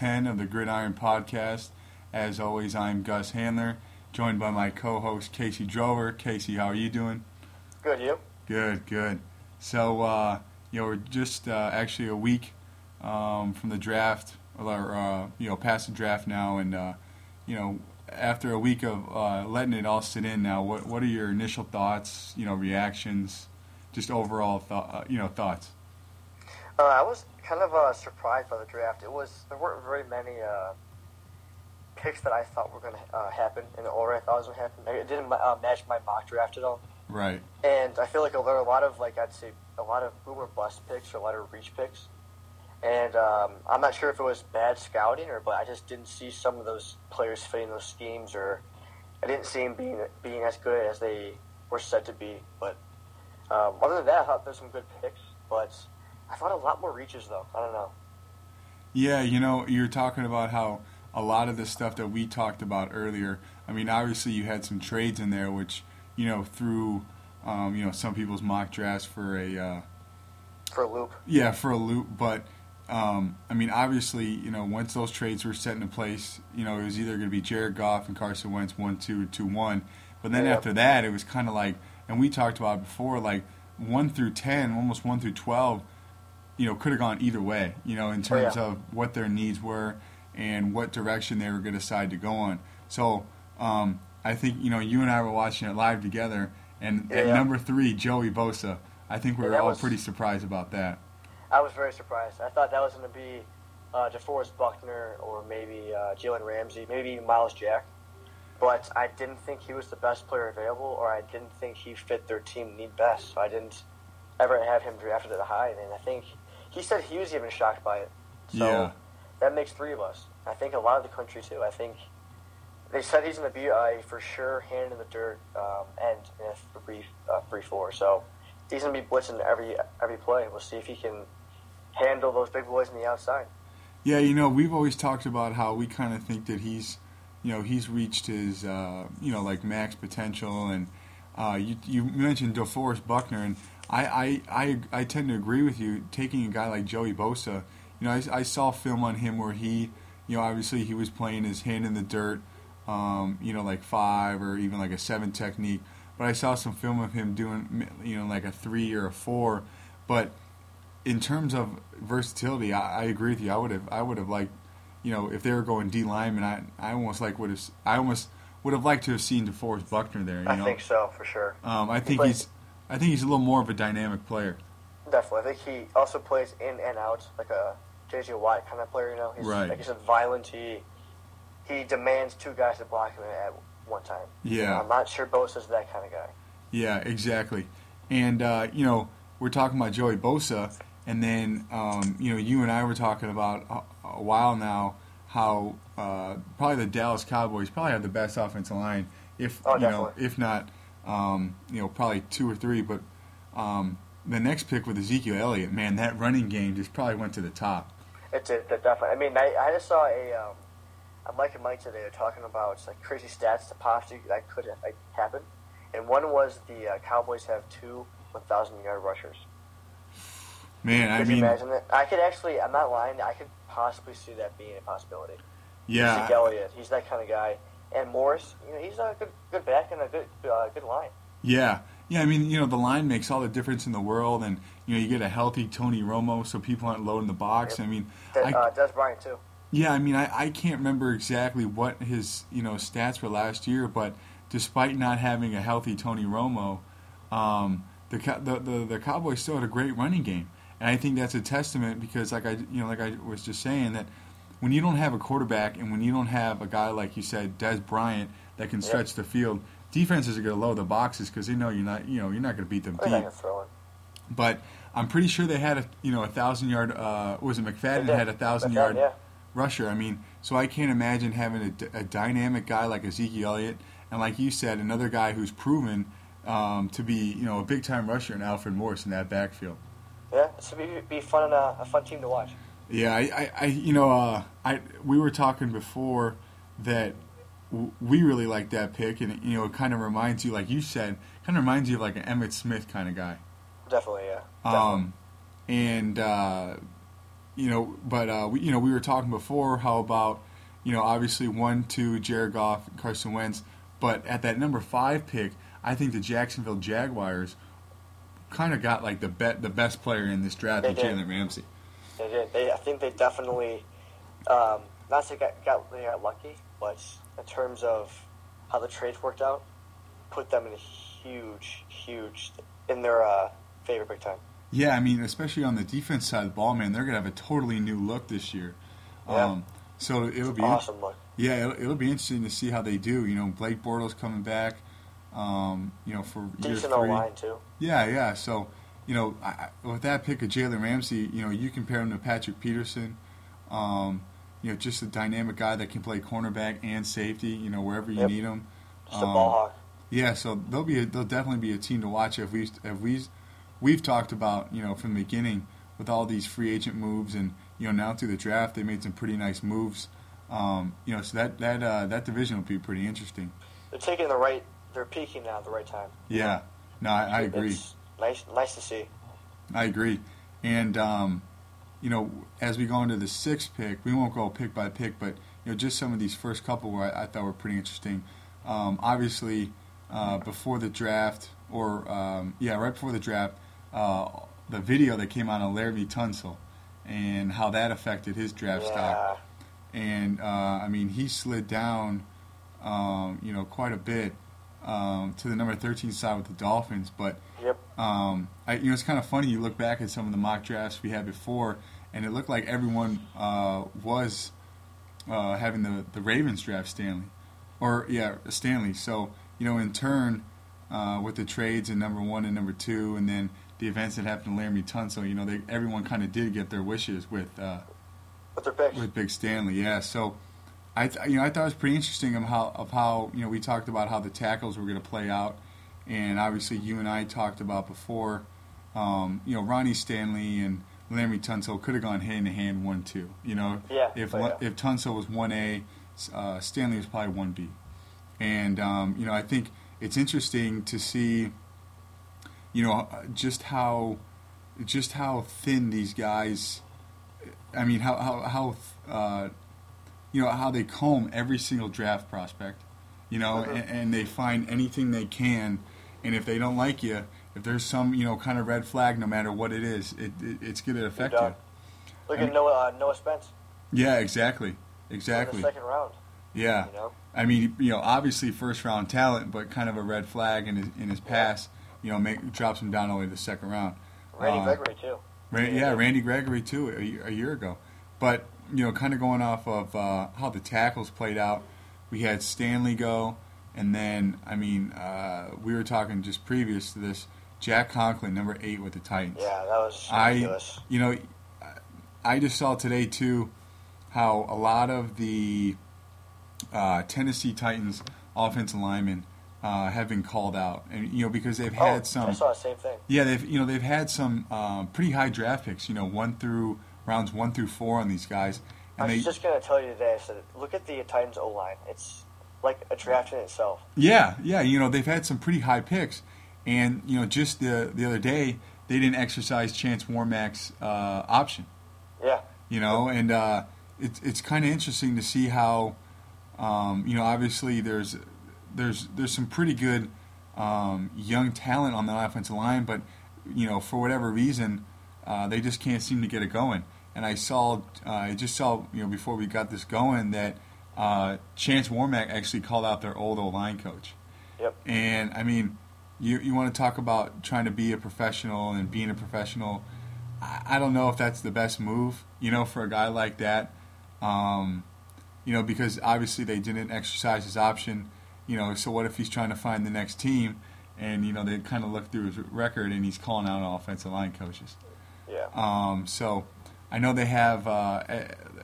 episode 10 of the Gridiron Podcast. As always, I'm Gus Handler, joined by my co host, Casey Drover. Casey, how are you doing? Good, you? Good, good. So, uh, you know, we're just uh, actually a week um, from the draft, or, uh, you know, past the draft now, and, uh, you know, after a week of uh, letting it all sit in now, what, what are your initial thoughts, you know, reactions, just overall, th- uh, you know, thoughts? Uh, I was kind of uh, surprised by the draft. It was there weren't very many uh, picks that I thought were going to uh, happen in the order I thought was going to happen. It didn't uh, match my mock draft at all. Right. And I feel like there are a lot of like I'd say a lot of boomer bust picks or a lot of reach picks. And um, I'm not sure if it was bad scouting or, but I just didn't see some of those players fitting those schemes, or I didn't see them being being as good as they were said to be. But um, other than that, I thought there's some good picks. But I thought a lot more reaches though. I don't know. Yeah, you know, you're talking about how a lot of the stuff that we talked about earlier. I mean, obviously you had some trades in there, which you know through um, you know some people's mock drafts for a uh, for a loop. Yeah, for a loop, but. Um, I mean, obviously, you know, once those trades were set into place, you know, it was either going to be Jared Goff and Carson Wentz one two two one, but then Yeah. after that, it was kind of like, and we talked about before, like one through ten, almost one through twelve, you know, could have gone either way, you know, in Oh, yeah. terms of what their needs were and what direction they were going to decide to go on. So um, I think you know, you and I were watching it live together, and at Yeah. number three, Joey Bosa, I think we Yeah, were all was- pretty surprised about that. I was very surprised. I thought that was going to be uh, DeForest Buckner or maybe uh, Jalen Ramsey, maybe even Myles Jack. But I didn't think he was the best player available, or I didn't think he fit their team need best. So I didn't ever have him drafted at a high. And I think he said he was even shocked by it. So Yeah. that makes three of us. I think a lot of the country too. I think they said he's going to be a for sure hand in the dirt um, end in a three uh, three four. So he's going to be blitzing every every play. We'll see if he can handle those big boys on the outside. Yeah, you know, we've always talked about how we kind of think that he's, you know, he's reached his, uh, you know, like max potential. And uh, you, you mentioned DeForest Buckner, and I, I, I, I tend to agree with you. Taking a guy like Joey Bosa, you know, I, I saw film on him where he, you know, obviously he was playing his hand in the dirt, um, you know, like five or even like a seven technique. But I saw some film of him doing, you know, like a three or a four. But in terms of versatility, I, I agree with you. I would have, I would have liked, you know, if they were going D lineman, I, I almost like would have, I almost would have liked to have seen DeForest Buckner there. You I know, think so for sure. um, I think he's, I think he's a little more of a dynamic player. Definitely. I think he also plays in and out like a JJ Watt kind of player. You know, he's Right. like you said, violent. He he demands two guys to block him at one time. Yeah. I'm not sure Bosa's that kind of guy. Yeah, exactly. And uh, you know, we're talking about Joey Bosa, and then um, you know, you and I were talking about a, a while now how uh, probably the Dallas Cowboys probably have the best offensive line, if Oh, you know, if not, um, you know, probably two or three. But um, the next pick with Ezekiel Elliott, man, that running game just probably went to the top. It's a, that definitely. I mean, I, I just saw a um, a Mike and Mike today talking about like crazy stats to possibly that could like, happen, and one was the uh, Cowboys have two 1,000 yard rushers. Man, I Could you mean, imagine that? I could actually. I'm not lying. I could possibly see that being a possibility. yeah, Zeke Elliott, he's that kind of guy. And Morris, you know, he's a good good back and a good uh, good line. Yeah, yeah. I mean, you know, the line makes all the difference in the world, and you know, you get a healthy Tony Romo, so people aren't loading the box. Yep. I mean, I, uh, Dez Bryant too. yeah, I mean, I, I can't remember exactly what his you know stats were last year, but despite not having a healthy Tony Romo, um, the, the the the Cowboys still had a great running game, and I think that's a testament because, like I you know, like I was just saying that when you don't have a quarterback and when you don't have a guy like you said, Dez Bryant, that can stretch the field, defenses are going to lower the boxes because they know you're not you know you're not going to beat them They're deep. gonna throw it. But I'm pretty sure they had a you know a thousand yard. Uh, was it McFadden had a thousand McFadden, yard yeah. rusher? I mean, so I can't imagine having a dynamic guy like Ezekiel Elliott, and like you said, another guy who's proven um, to be you know a big time rusher in Alfred Morris in that backfield. Yeah, it's be be fun and a, a fun team to watch. Yeah, I, I, I you know, uh, I we were talking before that w- we really like that pick, and you know, it kind of reminds you, like you said, kind of reminds you of like an Emmitt Smith kind of guy. Definitely, yeah. Definitely. Um, and uh, you know, but uh, we, you know, we were talking before how about, you know, obviously one, two, Jared Goff, Carson Wentz, but at that number five pick, I think the Jacksonville Jaguars kind of got like the bet the best player in this draft, They with did. Jalen Ramsey. They did. They, I think they definitely, um, not to get got they got lucky, but in terms of how the trades worked out, put them in a huge, huge in their uh, favor big time. Yeah, I mean, especially on the defense side of the ball, man, they're gonna have a totally new look this year. Yeah. Um, so it'll be Awesome look. Yeah, it'll, it'll be interesting to see how they do. You know, Blake Bortles coming back. Um, you know, for year Decent O three. line too. Yeah, yeah. So, you know, I, with that pick of Jalen Ramsey, you know, you compare him to Patrick Peterson. Um, you know, just a dynamic guy that can play cornerback and safety. You know, wherever you Yep. need him. Just a Um, ball hawk. Yeah, so they'll be a, they'll definitely be a team to watch if we if we we've talked about you know from the beginning with all these free agent moves and you know now through the draft they made some pretty nice moves. Um, you know, so that that uh, that division will be pretty interesting. They're taking the right. They're peaking now at the right time. Yeah, no, I, I agree. It's nice, nice to see. I agree. And um, you know, as we go into the sixth pick, we won't go pick by pick, but you know, just some of these first couple where I, I thought were pretty interesting. Um, obviously, uh, before the draft, or um, yeah, right before the draft, uh, the video that came out on Larry Tunsil and how that affected his draft stock. And uh, I mean, he slid down, um, you know, quite a bit um, to the number 13 side with the Dolphins, but Yep. Um, I, you know, it's kind of funny. You look back at some of the mock drafts we had before, and it looked like everyone uh, was uh, having the, the Ravens draft Stanley, or yeah, Stanley. So you know, in turn, uh, with the trades in number one and number two, and then the events that happened to Laremy Tunsil, you know, they, everyone kind of did get their wishes with uh, with their picks. with Big Stanley. Yeah, so. I th- you know I thought it was pretty interesting of how of how you know we talked about how the tackles were going to play out, and obviously you and I talked about before, um, you know Ronnie Stanley and Larry Tunsil could have gone hand in hand one two. You know Yeah, if oh, one- yeah. if Tunsil was one A, uh, Stanley was probably one B, and um, you know I think it's interesting to see, you know just how just how thin these guys. I mean how how how. Uh, you know how they comb every single draft prospect, you know, Mhm. and, and they find anything they can, and if they don't like you, if there's some you know kind of red flag, no matter what it is, it, it it's going to affect you. Look I at mean- Noah uh, Noah Spence. Yeah, exactly, exactly. second round. Yeah, You know. I mean, you know, obviously first round talent, but kind of a red flag in his in his past. You know, make drops him down all the way to the second round. Randy Uh, Gregory too. Ran, yeah, Randy Gregory too a, year- a year ago. But you know, kind of going off of uh, how the tackles played out, we had Stanley go, and then I mean, uh, we were talking just previous to this, Jack Conklin, number eight with the Titans. Yeah, that was ridiculous. I, you know, I just saw today too how a lot of the uh, Tennessee Titans offensive linemen uh, have been called out, and you know because they've oh, had some. I saw the same thing. Yeah, they've you know they've had some um, pretty high draft picks. You know, one through rounds one through four on these guys, I and was they just gonna tell you today. I said, look at the Titans O line. It's like a draft in itself. yeah yeah you know they've had some pretty high picks, and you know just the the other day they didn't exercise Chance Warmack's uh, option. Yeah, You know, and uh, it's it's kind of interesting to see how um, you know obviously there's there's there's some pretty good um, young talent on the offensive line, but you know for whatever reason uh, they just can't seem to get it going. And I saw uh, I just saw you know before we got this going that uh, Chance Warmack actually called out their old O line coach. Yep. And I mean, you you want to talk about trying to be a professional and being a professional. I, I don't know if that's the best move, you know, for a guy like that. Um, you know, because obviously they didn't exercise his option. You know, so what if he's trying to find the next team, and you know they kind of look through his record and he's calling out offensive line coaches. yeah. Um, so I know they have uh,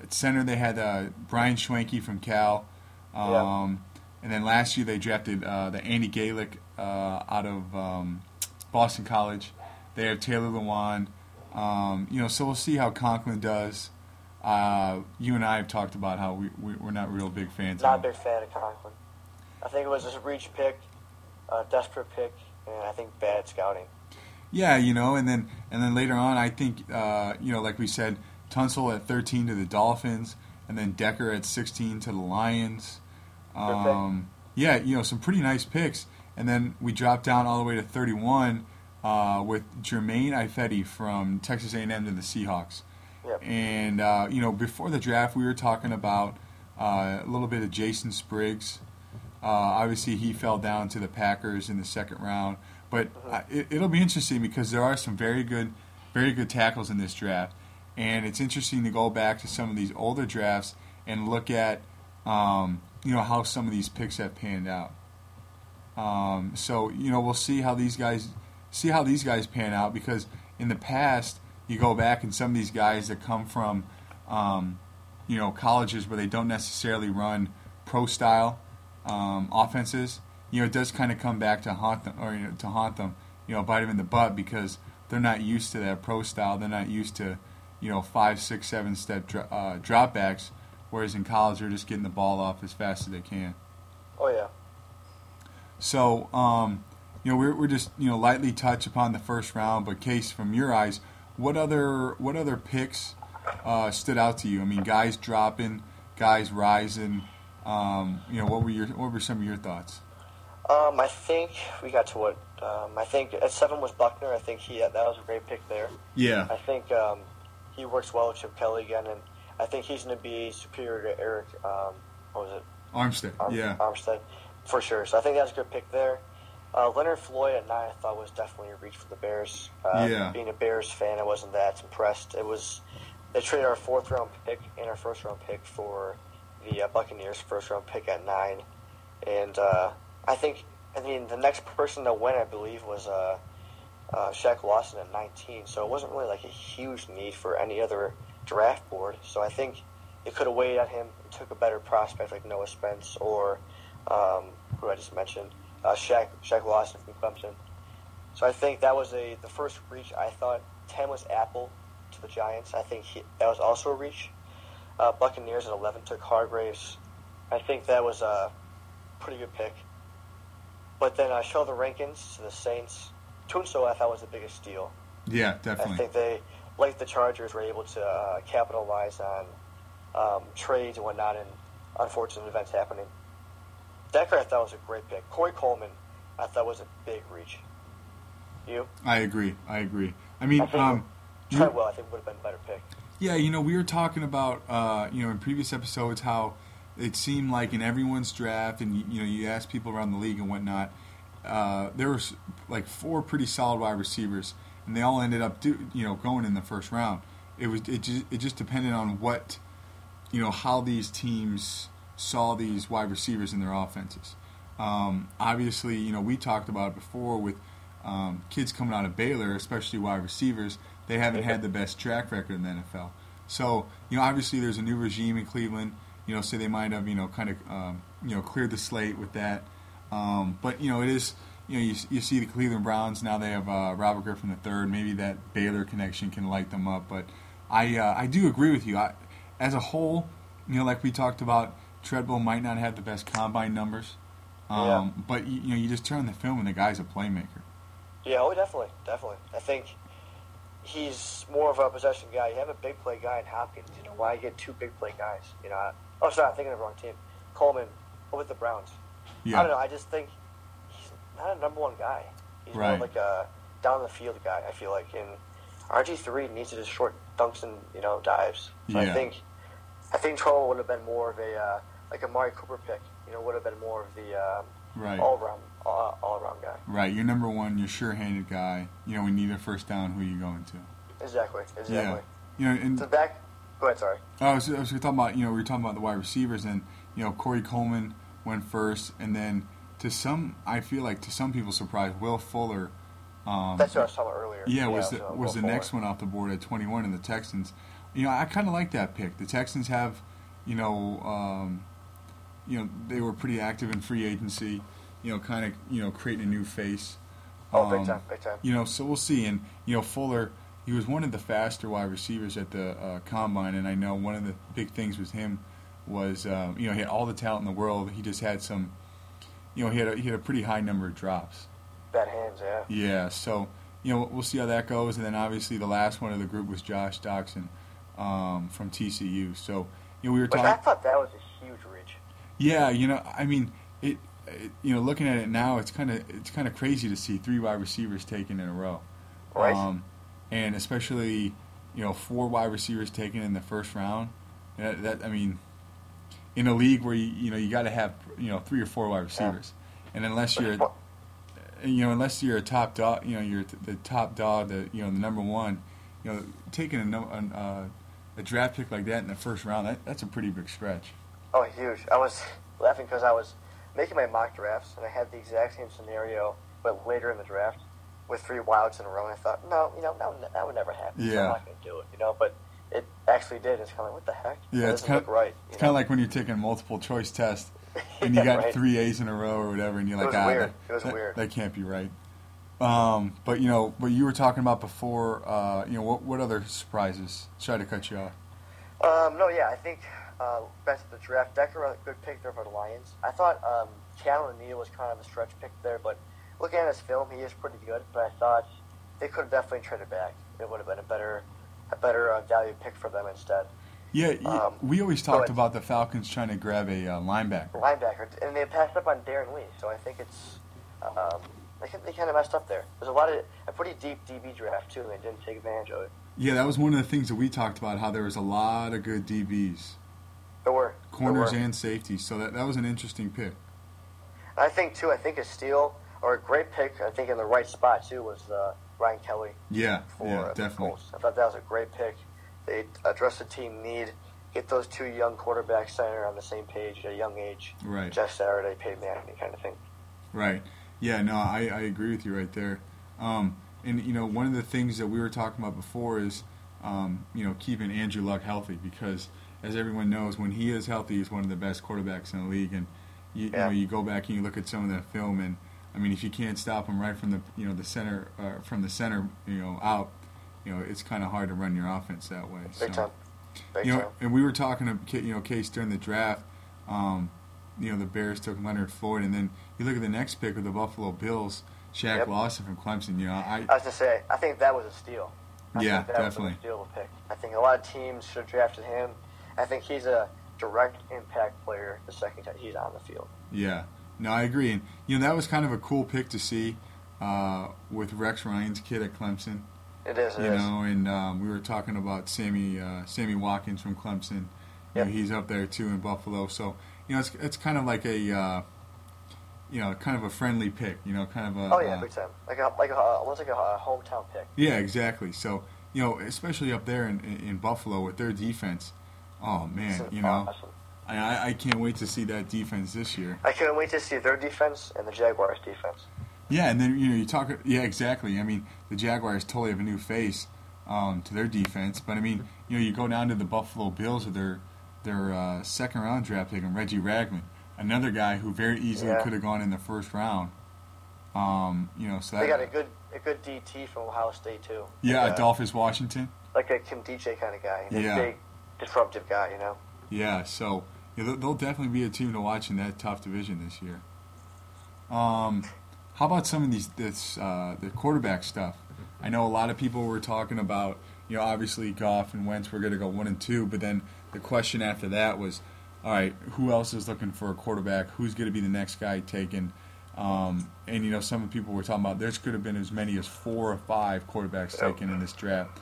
at center. They had uh, Brian Schwenke from Cal, um, Yeah. and then last year they drafted uh, the Andy Gallik uh, out of um, Boston College. They have Taylor Lewan. Um, you know, so we'll see how Conklin does. Uh, you and I have talked about how we, we we're not real big fans. Not a big fan of Conklin. I think it was a reach pick, a desperate pick, and I think bad scouting. Yeah, you know, and then and then later on, I think uh, you know, like we said, Tunsil at 13 to the Dolphins, and then Decker at 16 to the Lions. Um, yeah, you know, some pretty nice picks. And then we dropped down all the way to 31 uh, with Germain Ifedi from Texas A&M to the Seahawks. Yep. And uh, you know, before the draft, we were talking about uh, a little bit of Jason Spriggs. Uh, obviously, he fell down to the Packers in the second round, but uh, it, it'll be interesting because there are some very good, very good tackles in this draft, and it's interesting to go back to some of these older drafts and look at, um, you know, how some of these picks have panned out. Um, so you know, we'll see how these guys see how these guys pan out because in the past you go back and some of these guys that come from um, you know colleges where they don't necessarily run pro style um, offenses you know it does kind of come back to haunt them or you know, to haunt them you know bite them in the butt because they're not used to that pro style they're not used to you know five six seven step dro- uh, dropbacks whereas in college they're just getting the ball off as fast as they can Oh yeah. so, um, you know, we're, we're just you know lightly touch upon the first round, but case from your eyes, what other what other picks uh, stood out to you? I mean, guys dropping, guys rising. Um, you know, what were your what were some of your thoughts? Um, I think we got to what? Um, I think at seven was Buckner. I think he that was a great pick there. Yeah, I think um, he works well with Chip Kelly again, and I think he's going to be superior to Arik. Um, what was it? Armstead. Arm- yeah, Armstead, for sure. So I think that's a good pick there. Uh, Leonard Floyd at nine, I thought was definitely a reach for the Bears. Uh, Yeah. Being a Bears fan, I wasn't that impressed. It was they traded our fourth round pick and our first round pick for the uh, Buccaneers first round pick at nine, and uh, I think I mean the next person that went, I believe, was uh, Shaq Lawson at 19. So it wasn't really like a huge need for any other draft board. So I think it could have waited on him and took a better prospect like Noah Spence or um, who I just mentioned, uh, Shaq Shaq Lawson from Clemson. So I think that was a the first reach. I thought 10 was Apple to the Giants. I think he, that was also a reach. Uh, Buccaneers at 11 took Hargreaves. I think that was a pretty good pick. But then I uh, the Rankins to the Saints. Tunso I thought was the biggest steal. yeah, definitely. I think they, like the Chargers, were able to uh, capitalize on um, trades and whatnot and unfortunate events happening. Decker I thought was a great pick. Corey Coleman I thought was a big reach. You? I agree. I agree. I mean, I think um, Treadwell I think would have been a better pick. Yeah, you know, we were talking about, uh, you know, in previous episodes how it seemed like in everyone's draft, and you, you know, you ask people around the league and whatnot, uh, there was like four pretty solid wide receivers, and they all ended up, do, you know, going in the first round. It was it just it just depended on what, you know, how these teams saw these wide receivers in their offenses. Um, obviously, you know, we talked about it before with um, kids coming out of Baylor, especially wide receivers. They haven't had the best track record in the NFL. So, you know, obviously there's a new regime in Cleveland. You know, so they might have, you know, kind of, um, you know, cleared the slate with that. Um, but you know, it is, you know, you, you see the Cleveland Browns now. They have uh, Robert Griffin III. Maybe that Baylor connection can light them up. But I, uh, I do agree with you. I, as a whole, you know, like we talked about, Treadwell might not have the best combine numbers. Um, But you, you know, you just turn the film and the guy's a playmaker. Yeah, oh, definitely, definitely. I think he's more of a possession guy. You have a big play guy in Hopkins. You know, why get two big play guys? You know, I, oh, sorry, I'm thinking of the wrong team. Coleman with the Browns. Yeah. I don't know. I just think he's not a number one guy. He's more Right. of like a down the field guy. I feel like, and RG three needs to just short dunks and you know dives. So I think I think Troll would have been more of a uh, like a Mari Cooper pick. You know, would have been more of the um, Right. all around all, all around guy. Right. You're number one. You're sure-handed guy. You know, we need a first down. Who are you going to? Exactly. Exactly. Yeah. You know, and To the back. Go ahead. Sorry. I was, I was talking about, you know, we were talking about the wide receivers, and you know, Corey Coleman went first, and then to some, I feel like to some people's surprise, Will Fuller. Um, That's what I was talking earlier. yeah, was the, so was the next one off the board at 21 in the Texans. You know, I kind of like that pick. The Texans have, you know, um, you know, they were pretty active in free agency. You know, kind of, you know, creating a new face. Oh, big Um, time, big time. you know, so we'll see. And you know, Fuller, he was one of the faster wide receivers at the uh, combine, and I know one of the big things with him was, uh, you know, he had all the talent in the world. He just had some, you know, he had a, he had a pretty high number of drops. Bad hands, yeah. Yeah, so you know, we'll see how that goes. And then obviously the last one of the group was Josh Doctson. um, from TCU. So you know we were Which I thought that was a huge reach. Yeah, you know, I mean, it, it. You know, looking at it now, it's kind of it's kind of crazy to see three wide receivers taken in a row, Right. um, and especially you know four wide receivers taken in the first round. That, that I mean, in a league where you you know you got to have you know three or four wide receivers, and unless you're you know unless you're a top dog, you know you're the top dog, the you know the number one, you know taking a an, uh, a draft pick like that in the first round, that, that's a pretty big stretch. Oh, huge. I was laughing because I was making my mock drafts, and I had the exact same scenario, but later in the draft, with three wilds in a row, and I thought, no, you know, that would, that would never happen. so Yeah. I'm not going to do it, you know, but it actually did. It's kind of like, what the heck? Yeah, that it's kind look right. It's kind of like when you're taking multiple choice tests and you got three A's in a row or whatever, and you're It like, was ah, weird. That, It was that- weird. that can't be right. Um, but you know, what you were talking about before, uh, you know, what what other surprises? Sorry to cut you off. Um, no, yeah, I think uh, back to the draft, Decker a good pick there for the Lions. I thought um, Callan Neal was kind of a stretch pick there, but looking at his film, he is pretty good. But I thought they could have definitely traded back. It would have been a better, a better uh, value pick for them instead. Yeah, Um, we always talked about the Falcons trying to grab a uh, linebacker. Linebacker, and they passed up on Darron Lee, so I think it's um, they, they kind of messed up there. There's a lot of a pretty deep DB draft too, and they didn't take advantage of it. Yeah, that was one of the things that we talked about. How there was a lot of good DBs, There were corners there were. and safeties. So that that was an interesting pick. I think too. I think a steal or a great pick. I think in the right spot too was uh, Ryan Kelly. Yeah, for yeah, definitely. Colts. I thought that was a great pick. They addressed the team need, get those two young quarterbacks center on the same page at a young age. Right. Jeff Saturday, Peyton Manning, kind of thing. Right. Yeah, no, I, I agree with you right there. Um, and, you know, one of the things that we were talking about before is, um, you know, keeping Andrew Luck healthy because, as everyone knows, when he is healthy, he's one of the best quarterbacks in the league. And, you, you know, you go back and you look at some of that film, and, I mean, if you can't stop them right from the, you know, the center, uh, from the center, you know, out, you know, it's kind of hard to run your offense that way. Big so time. Big you know, time. and we were talking to you know Case during the draft. Um, you know, the Bears took Leonard Floyd, and then you look at the next pick of the Buffalo Bills, Shaq Yep. Lawson from Clemson. You know, I I was to say, I think that was a steal. I Yeah, think that definitely. was a steal of pick. I think a lot of teams should have drafted him. I think he's a direct impact player the second time he's on the field. yeah, no, I agree. And you know, that was kind of a cool pick to see uh, with Rex Ryan's kid at Clemson. It is. It you is. know, and um, we were talking about Sammy uh, Sammy Watkins from Clemson. You know, he's up there too in Buffalo. So you know, it's it's kind of like a uh, you know, kind of a friendly pick. You know, kind of a oh yeah, uh, big time. Like a like a almost like a, hometown pick. Yeah, exactly. So you know, especially up there in, in, in Buffalo with their defense. Oh man, you know, awesome. I- I, can't wait to see that defense this year. I can't wait to see their defense and the Jaguars' defense. Yeah, and then you know you talk. Yeah, exactly. I mean, the Jaguars totally have a new face um, to their defense, but I mean, you know, you go down to the Buffalo Bills with their their uh, second round draft pick, and Reggie Ragland, another guy who very easily Yeah. could have gone in the first round. Um, you know, so that, They got a good a good DT from Ohio State too. yeah, like Adolphus Washington. like a Nkemdiche kind of guy. Yeah. big disruptive guy. You know. Yeah, so yeah, they'll, definitely be a team to watch in that tough division this year. Um, how about some of these this uh, the quarterback stuff? I know a lot of people were talking about you know obviously Goff and Wentz were going to go one and two, but then the question after that was, all right, who else is looking for a quarterback? Who's going to be the next guy taken? Um, and you know some of the people were talking about there's could have been as many as four or five quarterbacks taken in this draft.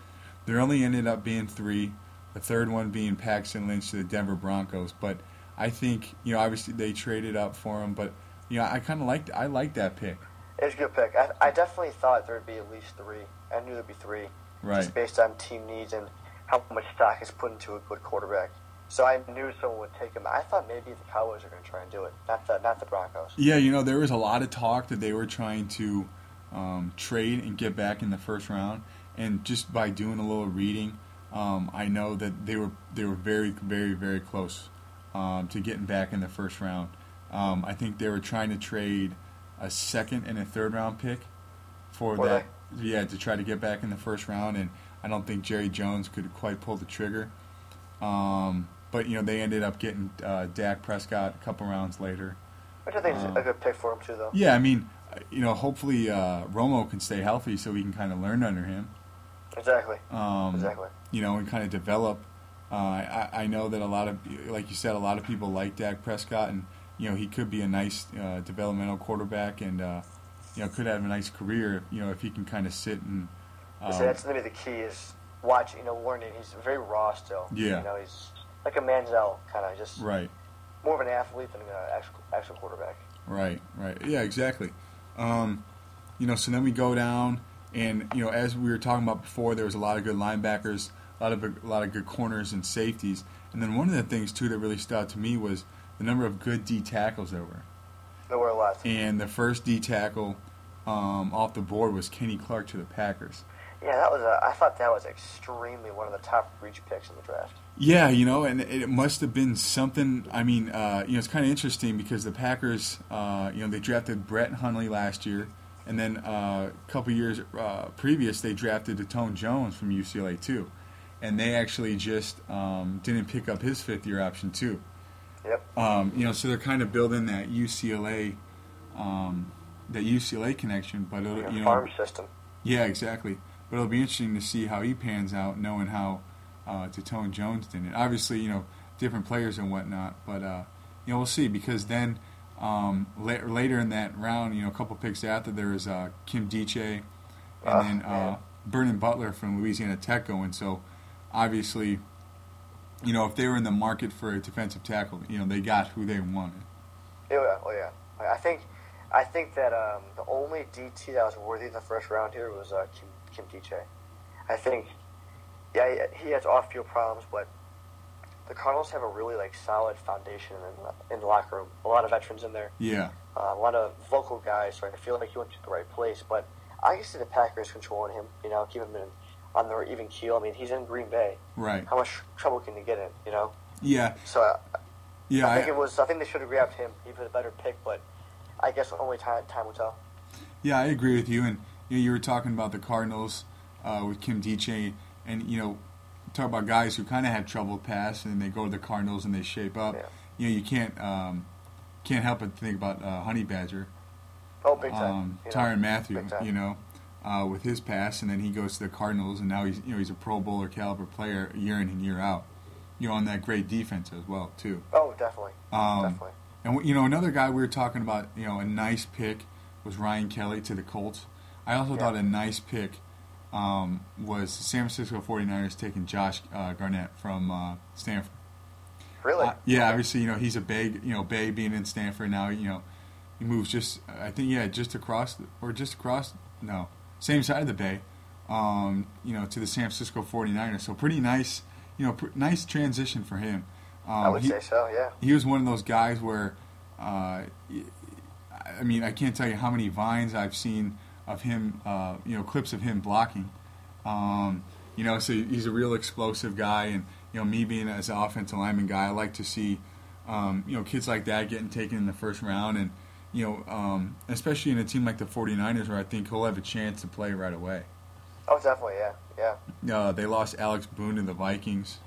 There only ended up being three. The third one being Paxton Lynch to the Denver Broncos. But I think you know obviously they traded up for him, but you know I kind of liked I liked that pick. It was a good pick. I, I definitely thought there'd be at least three. I knew there'd be three, Right. just based on team needs and how much stock is put into a good quarterback. So I knew someone would take him. I thought maybe the Cowboys are going to try and do it, not the not the Broncos. Yeah, you know there was a lot of talk that they were trying to um, trade and get back in the first round, and just by doing a little reading, um, I know that they were they were very very very close um, to getting back in the first round. Um, I think they were trying to trade a second and a third round pick for that. Yeah, to try to get back in the first round, and I don't think Jerry Jones could quite pull the trigger. Um, but you know they ended up getting uh, Dak Prescott a couple rounds later. Which I think is a good pick for him too, though. Yeah, I mean, you know, hopefully uh, Romo can stay healthy so we can kind of learn under him. Exactly. Um, Exactly. You know, and kind of develop Uh, I, I know that a lot of, like you said, a lot of people like Dak Prescott, and you know he could be a nice uh, developmental quarterback, and uh, you know could have a nice career. You know if he can kind of sit and. Um, so that's to be the key is watching, you know, learning. He's very raw still. Yeah. You know, he's like a Manziel kind of just right. More of an athlete than an actual actual quarterback. Right. Right. Yeah. Exactly. Um, you know, so then we go down, and you know, as we were talking about before, there was a lot of good linebackers, a lot of a lot of good corners and safeties, and then one of the things too that really stood out to me was the number of good D tackles there were. There were a lot. And the first D tackle um, off the board was Kenny Clark to the Packers. Yeah, that was a. I thought that was extremely one of the top reach picks in the draft. Yeah, you know, and it must have been something. I mean, uh, you know, it's kind of interesting because the Packers, uh, you know, they drafted Brett Hundley last year, and then uh, a couple years uh, previous, they drafted Datone Jones from UCLA too, and they actually just um, didn't pick up his fifth year option too. Yep. Um, you know, so they're kind of building that UCLA, um, that UCLA connection, but like you know, farm system. Yeah, exactly. But it'll be interesting to see how he pans out, knowing how uh, Datone Jones did it. Obviously, you know, different players and whatnot, but uh, you know, we'll see because then um, la- later in that round, you know, a couple picks after there was uh, Nkemdiche and Oh, then uh. Vernon Butler from Louisiana Tech going. So obviously, you know, if they were in the market for a defensive tackle, you know, they got who they wanted. Yeah, oh yeah. I think, I think that um, the only DT that was worthy in the first round here was uh, Kim Kim Diche. I think, yeah, he- he has off-field problems, but the Cardinals have a really like solid foundation in the, in the locker room. A lot of veterans in there, Yeah, uh, a lot of vocal guys. So I feel like he went to the right place. But I can see the Packers controlling him. You know, keep him in, on their even keel. I mean, he's in Green Bay. right. How much trouble can he get in? You know. Yeah, So uh, yeah. I think I- it was. I think they should have grabbed him. He was a better pick, but I guess only time time will tell. Yeah, I agree with you. And you, know, you were talking about the Cardinals uh, with Nkemdiche, and you know, talk about guys who kind of have trouble pass, and they go to the Cardinals and they shape up. Yeah. You know, you can't um, can't help but think about uh, Honey Badger, Oh, big time. um, you know, Tyrann Mathieu. You know, uh, with his pass, and then he goes to the Cardinals, and now he's you know he's a Pro Bowler caliber player year in and year out. You know, on that great defense as well too. Oh, definitely, Um, definitely. and you know, another guy we were talking about, you know, a nice pick was Ryan Kelly to the Colts. I also Yeah. thought a nice pick um, was San Francisco 49ers taking Josh uh, Garnett from uh, Stanford. Really? Uh, yeah, obviously, you know, he's a Bay, you know, Bay being in Stanford now, you know, he moves just, I think, yeah, just across, the, or just across, no, same side of the Bay, um, you know, to the San Francisco 49ers. So pretty nice, you know, pr- nice transition for him. Um, I would he- say so. Yeah. he was one of those guys where, uh, I mean, I can't tell you how many vines I've seen of him, uh, you know, clips of him blocking. Um, you know, so he's a real explosive guy, and you know, me being as an offensive lineman guy, I like to see, um, you know, kids like that getting taken in the first round, and you know, um, especially in a team like the 49ers, where I think he'll have a chance to play right away. Oh, definitely. Yeah. Yeah. Uh, they lost Alex Boone to the Vikings.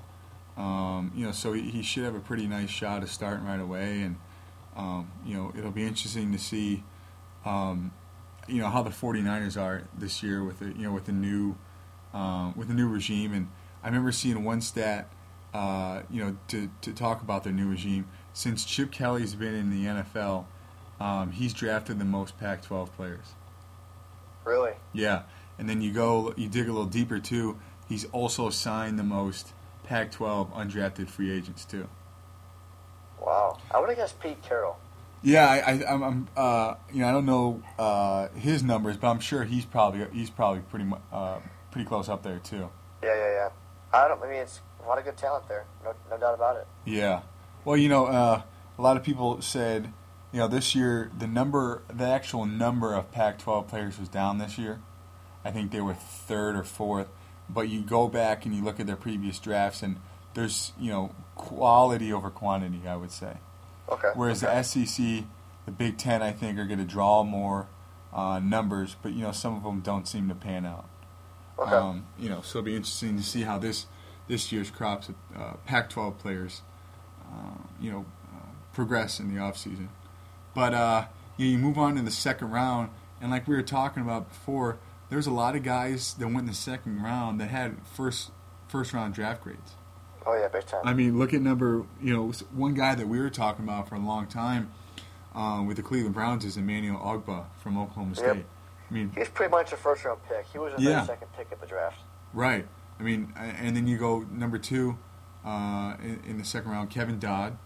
Um, you know, so he, he should have a pretty nice shot of starting right away, and um, you know, it'll be interesting to see, um, you know, how the 49ers are this year with the you know with the new um, with the new regime. And I remember seeing one stat, uh, you know, to to talk about their new regime. Since Chip Kelly's been in the NFL, um, he's drafted the most Pac-12 players. Really. Yeah, and then you go, you dig a little deeper too. He's also signed the most Pac-12 undrafted free agents too. Wow. I would have guessed Pete Carroll. Yeah, I, I, I'm, I'm uh, you know, I don't know uh, his numbers, but I'm sure he's probably he's probably pretty mu- uh, pretty close up there too. Yeah. Yeah. Yeah. I don't. I mean, it's a lot of good talent there. No, no doubt about it. Yeah. Well, you know, uh, a lot of people said, you know, this year the number, the actual number of Pac-12 players was down this year. I think they were third or fourth. But you go back and you look at their previous drafts, and there's, you know, quality over quantity. I would say. Okay. Whereas okay. the SEC, the Big Ten, I think are going to draw more uh, numbers, but you know, some of them don't seem to pan out. Okay. Um, you know, so it'll be interesting to see how this this year's crops of uh, Pac-12 players, uh, you know, uh, progress in the offseason. But uh, you, know, you move on to the second round, and like we were talking about before, there's a lot of guys that went in the second round that had first first round draft grades. Oh yeah, big time. I mean, look at number. You know, one guy that we were talking about for a long time um, with the Cleveland Browns is Emmanuel Ogbah from Oklahoma State. Yep. I mean, He's pretty much a first round pick. He was a Yeah. second pick at the draft. right. I mean, and then you go number two uh, in, in the second round, Kevin Dodd.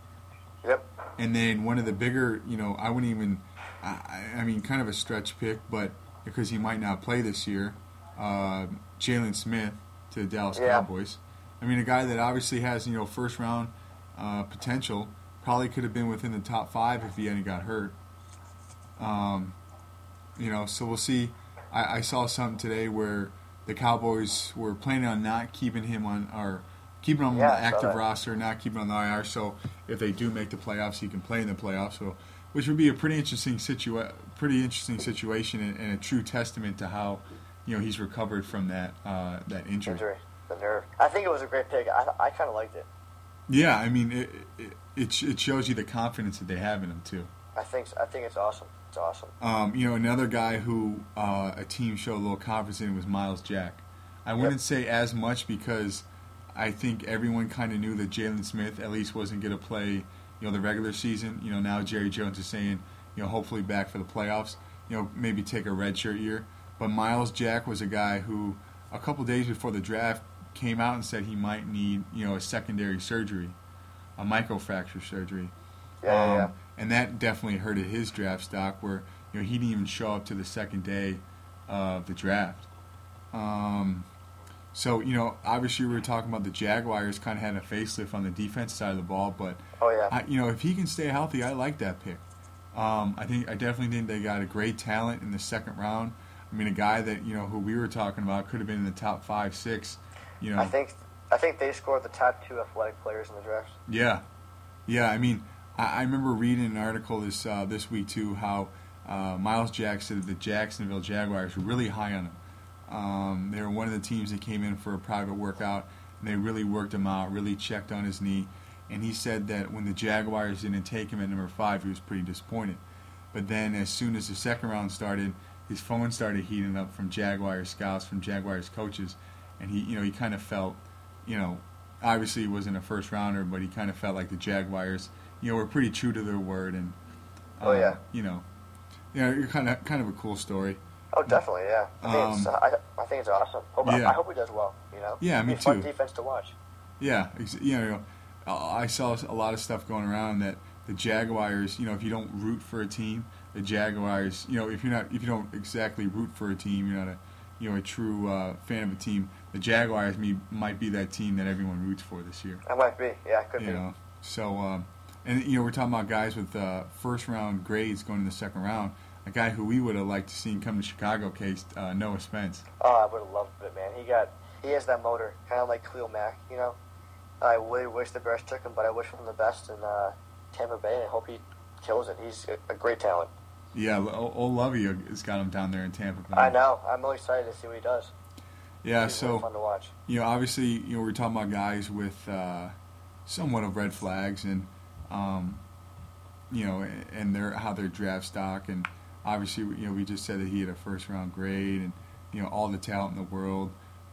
Yep. And then one of the bigger, you know, I wouldn't even, I, I mean, kind of a stretch pick, but because he might not play this year, uh, Jaylon Smith to the Dallas Yeah. Cowboys. I mean, a guy that obviously has, you know, first round uh, potential, probably could have been within the top five if he hadn't got hurt. Um, you know, so we'll see. I, I saw something today where the Cowboys were planning on not keeping him on, or keeping him Yeah, on the active roster, not keeping him on the IR. So if they do make the playoffs, he can play in the playoffs. So, which would be a pretty interesting situa- pretty interesting situation, and, and a true testament to how you know he's recovered from that uh, that injury. Injury, the nerve. I think it was a great pick. I, I kind of liked it. Yeah, I mean it, it it it shows you the confidence that they have in him too. I think I think it's awesome. It's awesome. Um, you know, another guy who uh, a team showed a little confidence in was Myles Jack. I wouldn't say as much because I think everyone kind of knew that Jaylon Smith at least wasn't going to play, you know, the regular season. You know, now Jerry Jones is saying, you know, hopefully back for the playoffs. You know, maybe take a redshirt year. But Myles Jack was a guy who, a couple days before the draft, came out and said he might need, you know, a secondary surgery, a microfracture surgery. Yeah, Um, yeah. And that definitely hurted his draft stock, where you know he didn't even show up to the second day of the draft. Um, so you know, obviously we were talking about the Jaguars kind of had a facelift on the defense side of the ball, but Oh yeah. I, you know if he can stay healthy, I like that pick. Um, I think I definitely think they got a great talent in the second round. I mean, a guy that you know who we were talking about could have been in the top five, six. You know, I think I think they scored the top two athletic players in the draft. Yeah, yeah. I mean, I, I remember reading an article this uh, this week too how uh, Myles Jack said that the Jacksonville Jaguars were really high on him. Um, they were one of the teams that came in for a private workout, and they really worked him out, really checked on his knee. And he said that when the Jaguars didn't take him at number five, he was pretty disappointed. But then, as soon as the second round started, his phone started heating up from Jaguars scouts, from Jaguars coaches, and he, you know, he kind of felt, you know, obviously he wasn't a first rounder, but he kind of felt like the Jaguars, you know, were pretty true to their word, and uh, Oh, yeah. you know, you know, you're kind of kind of a cool story. Oh, definitely, yeah. I think, it's, Um, I, I think it's awesome. Hope, yeah. I, hope he does well. You know. Yeah, me a fun defense to watch. Yeah, ex- you know, uh, I saw a lot of stuff going around that the Jaguars, you know, if you don't root for a team, the Jaguars, you know, if you're not, if you don't exactly root for a team, you're not a, you know, a true uh, fan of a team. The Jaguars me, might be that team that everyone roots for this year. I might be. Yeah, could You be. know, so um, and you know, we're talking about guys with uh, first round grades going to the second round. A guy who we would have liked to see come to Chicago, case uh, Noah Spence. Oh, I would have loved it, man. He got he has that motor, kind of like Khalil Mack. You know. I really wish the Bears took him, but I wish him the best in uh, Tampa Bay. and I hope he kills it. He's a, a great talent. Yeah, old Lovie has got him down there in Tampa. Bay. I know. I'm really excited to see what he does. Yeah, He's so really fun to watch. you know, obviously, you know, we're talking about guys with uh, somewhat of red flags, and um, you know, and their how their draft stock, and obviously, you know, we just said that he had a first round grade, and you know, all the talent in the world,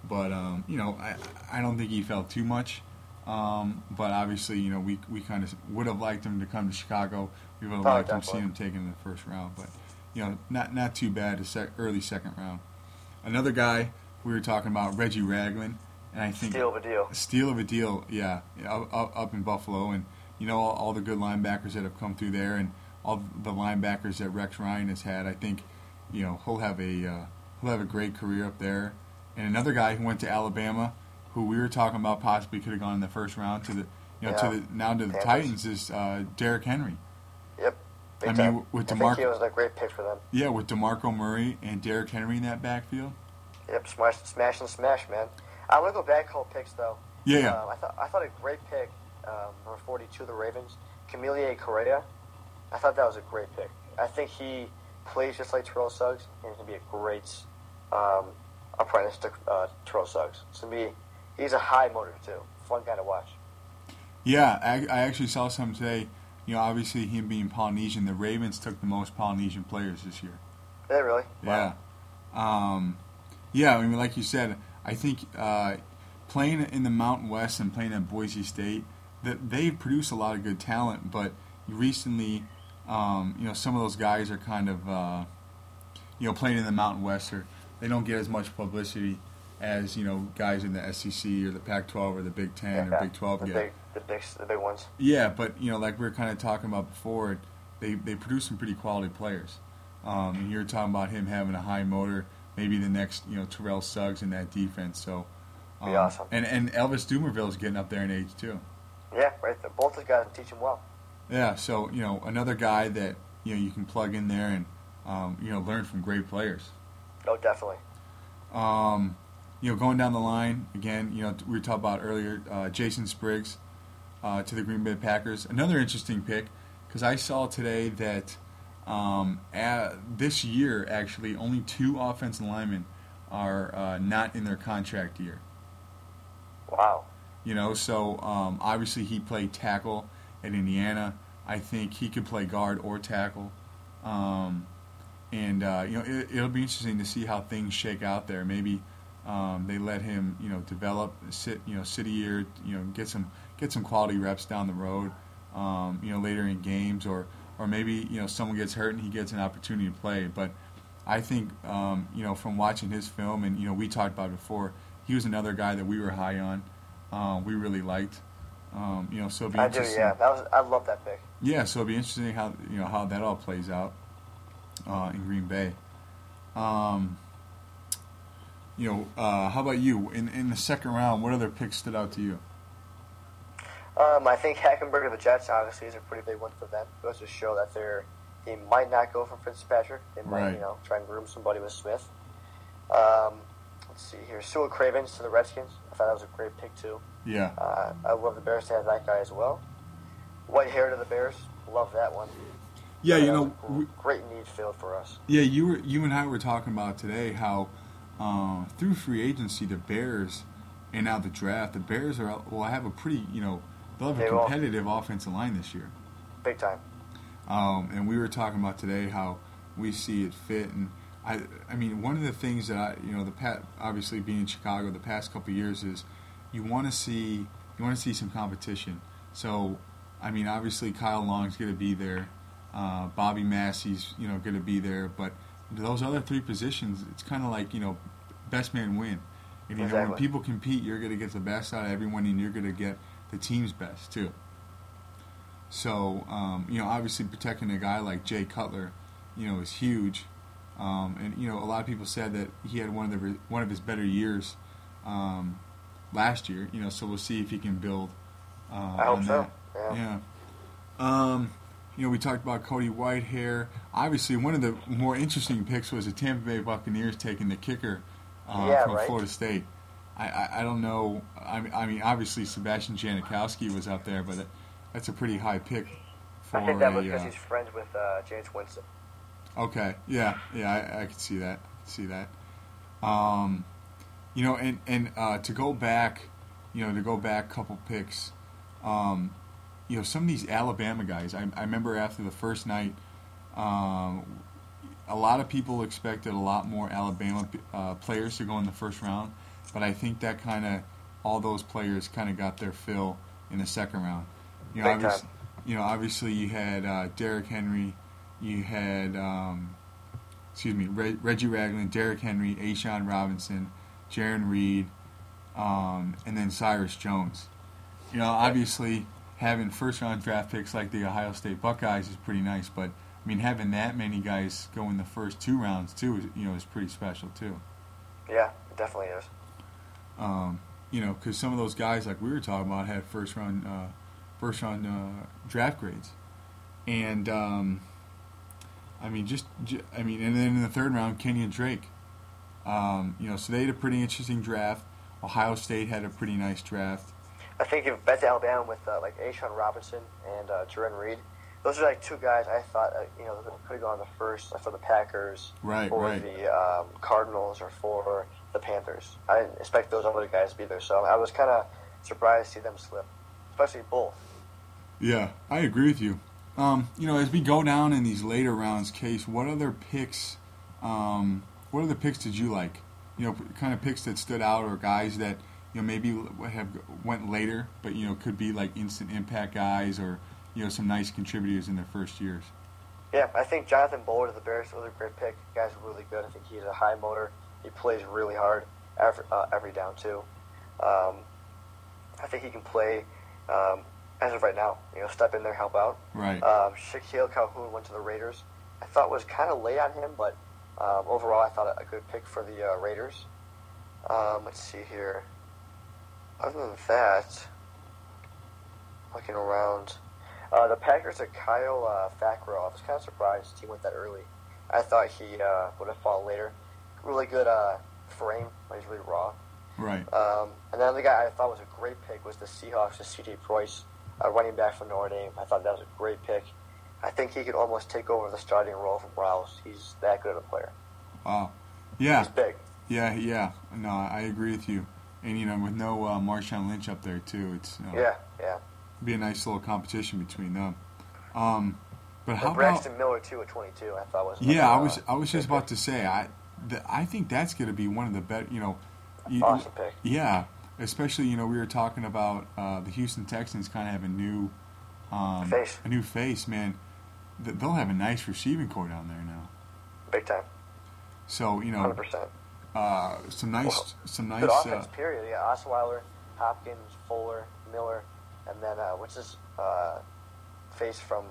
but um, you know, I I don't think he felt too much. Um, but obviously, you know, we we kind of would have liked him to come to Chicago. We would have Oh, liked him definitely. seeing him taken in the first round, but you know, not not too bad. Sec- early second round. Another guy we were talking about, Reggie Ragland, and I think Steal of a deal. steal of a deal, yeah, up, up, up in Buffalo, and you know all, all the good linebackers that have come through there, and all the linebackers that Rex Ryan has had. I think, you know, he'll have a uh, he'll have a great career up there. And another guy who went to Alabama, who we were talking about possibly could have gone in the first round to the you know Yeah. to the now to the Panthers. Titans is uh, Derrick Henry. Big I mean, time. w- with I DeMar- think he was a great pick for them. Yeah, with Demarco Murray and Derrick Henry in that backfield. Yep, smash, smash and smash, man. I want to go back a couple picks though. Yeah, yeah. Um, I thought I thought a great pick, um, number forty-two, the Ravens, Kamalei Correa. I thought that was a great pick. I think he plays just like Terrell Suggs, and he's gonna be a great um, apprentice to uh, Terrell Suggs. It's gonna be he's a high motor too, fun guy to watch. Yeah, I, I actually saw some today. You know, obviously him being Polynesian, the Ravens took the most Polynesian players this year. Yeah, really. Yeah. Um, yeah, I mean, like you said, I think uh, playing in the Mountain West and playing at Boise State, that they produce a lot of good talent. But recently, um, you know, some of those guys are kind of, uh, you know, playing in the Mountain West, or they don't get as much publicity as you know guys in the SEC or the Pac-12 or the Big Ten Yeah, or Big 12 the get. big, the big, the big ones. Yeah, but you know, like we were kind of talking about before, they they produce some pretty quality players. Um, and you're talking about him having a high motor, maybe the next you know Terrell Suggs in that defense. So, um, Be awesome. And and Elvis Dumervil is getting up there in age too. Yeah, right. There. Both those guys teach him well. Yeah, so you know another guy that you know you can plug in there and um, you know learn from great players. Oh, definitely. Um, you know, going down the line again, you know, we were talking about earlier, uh, Jason Spriggs uh, to the Green Bay Packers. Another interesting pick because I saw today that um, at, this year actually only two offensive linemen are uh, not in their contract year. Wow. You know, so um, obviously he played tackle at Indiana. I think he could play guard or tackle. Um, and uh, you know, it, it'll be interesting to see how things shake out there. Maybe um, they let him, you know, develop, sit, you know, sit a year, you know, get some get some quality reps down the road, um, you know, later in games, or or maybe you know someone gets hurt and he gets an opportunity to play. But I think, um, you know, from watching his film, and you know, we talked about it before, he was another guy that we were high on. Um, we really liked. Um, you know, so be I do. Yeah, that was. I love that pick. Yeah, so it'll be interesting how you know how that all plays out uh, in Green Bay. Um, you know, uh, how about you in in the second round? What other picks stood out to you? Um, I think Hackenberg of the Jets obviously is a pretty big one for them. It goes to show that they're they might not go for Fitzpatrick. They might, Right. you know, try and groom somebody with Smith. Um, let's see here, Su'a Cravens to the Redskins. I thought that was a great pick too. Yeah, Uh, I love the Bears to have that guy as well. Whitehair to the Bears. Love that one. yeah, you know, great need filled for us. yeah, you were you and I were talking about today how uh, through free agency the Bears and now the draft the Bears are well. I have a pretty you know they'll have a They will. competitive offensive line this year. Big time. Um, and we were talking about today how we see it fit, and I, I mean, one of the things that I, you know, the pat, obviously being in Chicago the past couple years is, you want to see, you want to see some competition. So, I mean, obviously Kyle Long's going to be there, uh, Bobby Massie's, you know, going to be there, but those other three positions, it's kind of like you know, best man win. And you know, when people compete, you're going to get the best out of everyone, and you're going to get the team's best too. So, um, you know, obviously protecting a guy like Jay Cutler, you know, is huge. Um, and you know, a lot of people said that he had one of the one of his better years um, last year. You know, so we'll see if he can build. Uh, I hope so. Yeah. Yeah. Um, you know, we talked about Cody Whitehair. Obviously, one of the more interesting picks was the Tampa Bay Buccaneers taking the kicker uh, Yeah, from right. Florida State. I, I, I don't know. I mean, I mean, obviously Sebastian Janikowski was up there, but that, that's a pretty high pick for I think that was because uh, he's friends with uh, Jameis Winston. Okay. Yeah. Yeah. I, I can see that. I can see that. Um, you know, and and uh, to go back, you know, to go back a couple picks, um, you know, some of these Alabama guys. I, I remember after the first night, um, a lot of people expected a lot more Alabama uh, players to go in the first round, but I think that kind of all those players kind of got their fill in the second round. You know, obviously, you know, obviously you had uh, Derrick Henry, you had, um, excuse me, Reg- Reggie Ragland, Derrick Henry, A'Shawn Robinson, Jarran Reed, um, and then Cyrus Jones. You know, obviously having first round draft picks like the Ohio State Buckeyes is pretty nice, but I mean having that many guys go in the first two rounds too, is, you know, is pretty special too. Yeah, it definitely is. Um, you know, because some of those guys like we were talking about had first round, uh, first round uh, draft grades, and um, I mean just, ju- I mean, and then in the third round, Kenyan Drake. Um, you know, so they had a pretty interesting draft. Ohio State had a pretty nice draft. I think if bet Alabama with uh, like A'Shawn Robinson and uh, Jarran Reed, those are like two guys I thought uh, you know could have gone the first for the Packers Right, or right. the um, Cardinals or for the Panthers. I didn't expect those other guys to be there, so I was kind of surprised to see them slip, especially both. Yeah, I agree with you. Um, you know, as we go down in these later rounds, Case, what other picks? Um, what other picks did you like? You know, kind of picks that stood out, or guys that you know maybe have went later, but you know could be like instant impact guys or you know some nice contributors in their first years. Yeah, I think Jonathan Bullard of the Bears was a great pick. The guy's really good. I think he's a high motor. He plays really hard every, uh, every down too. Um, I think he can play um, as of right now. You know, step in there, help out. Right. Um, Shilique Calhoun went to the Raiders. I thought was kind of late on him, but um, overall, I thought it a good pick for the uh, Raiders. Um, let's see here. Other than that, looking around, uh, the Packers are Kyle uh, Fackrell. I was kind of surprised he went that early. I thought he uh, would have fallen later. Really good uh, frame. He's really raw. Right. Um, and then the guy I thought was a great pick was the Seahawks, the C.J. Prosise, a running back from Notre Dame. I thought that was a great pick. I think he could almost take over the starting role from Rouse. He's that good of a player. Wow. Yeah. He's big. Yeah, yeah. No, I agree with you. And you know, with no uh, Marshawn Lynch up there too, it's you know, Yeah, yeah. Be a nice little competition between them. Um, but how And about? Braxton Miller too at 22. I thought was Yeah, I was uh, I was just about to say I th- I think that's going to be one of the better. You know, you, Awesome pick. Yeah, especially you know we were talking about uh, the Houston Texans kind of have a new um, Face. a new face, man. Th- They'll have a nice receiving corps down there now. big time, So you know, 100. percent uh, some nice Well, some Good nice. offense. Uh, Period. Yeah, Osweiler, Hopkins, Fuller, Miller, and then uh, what's this uh, face from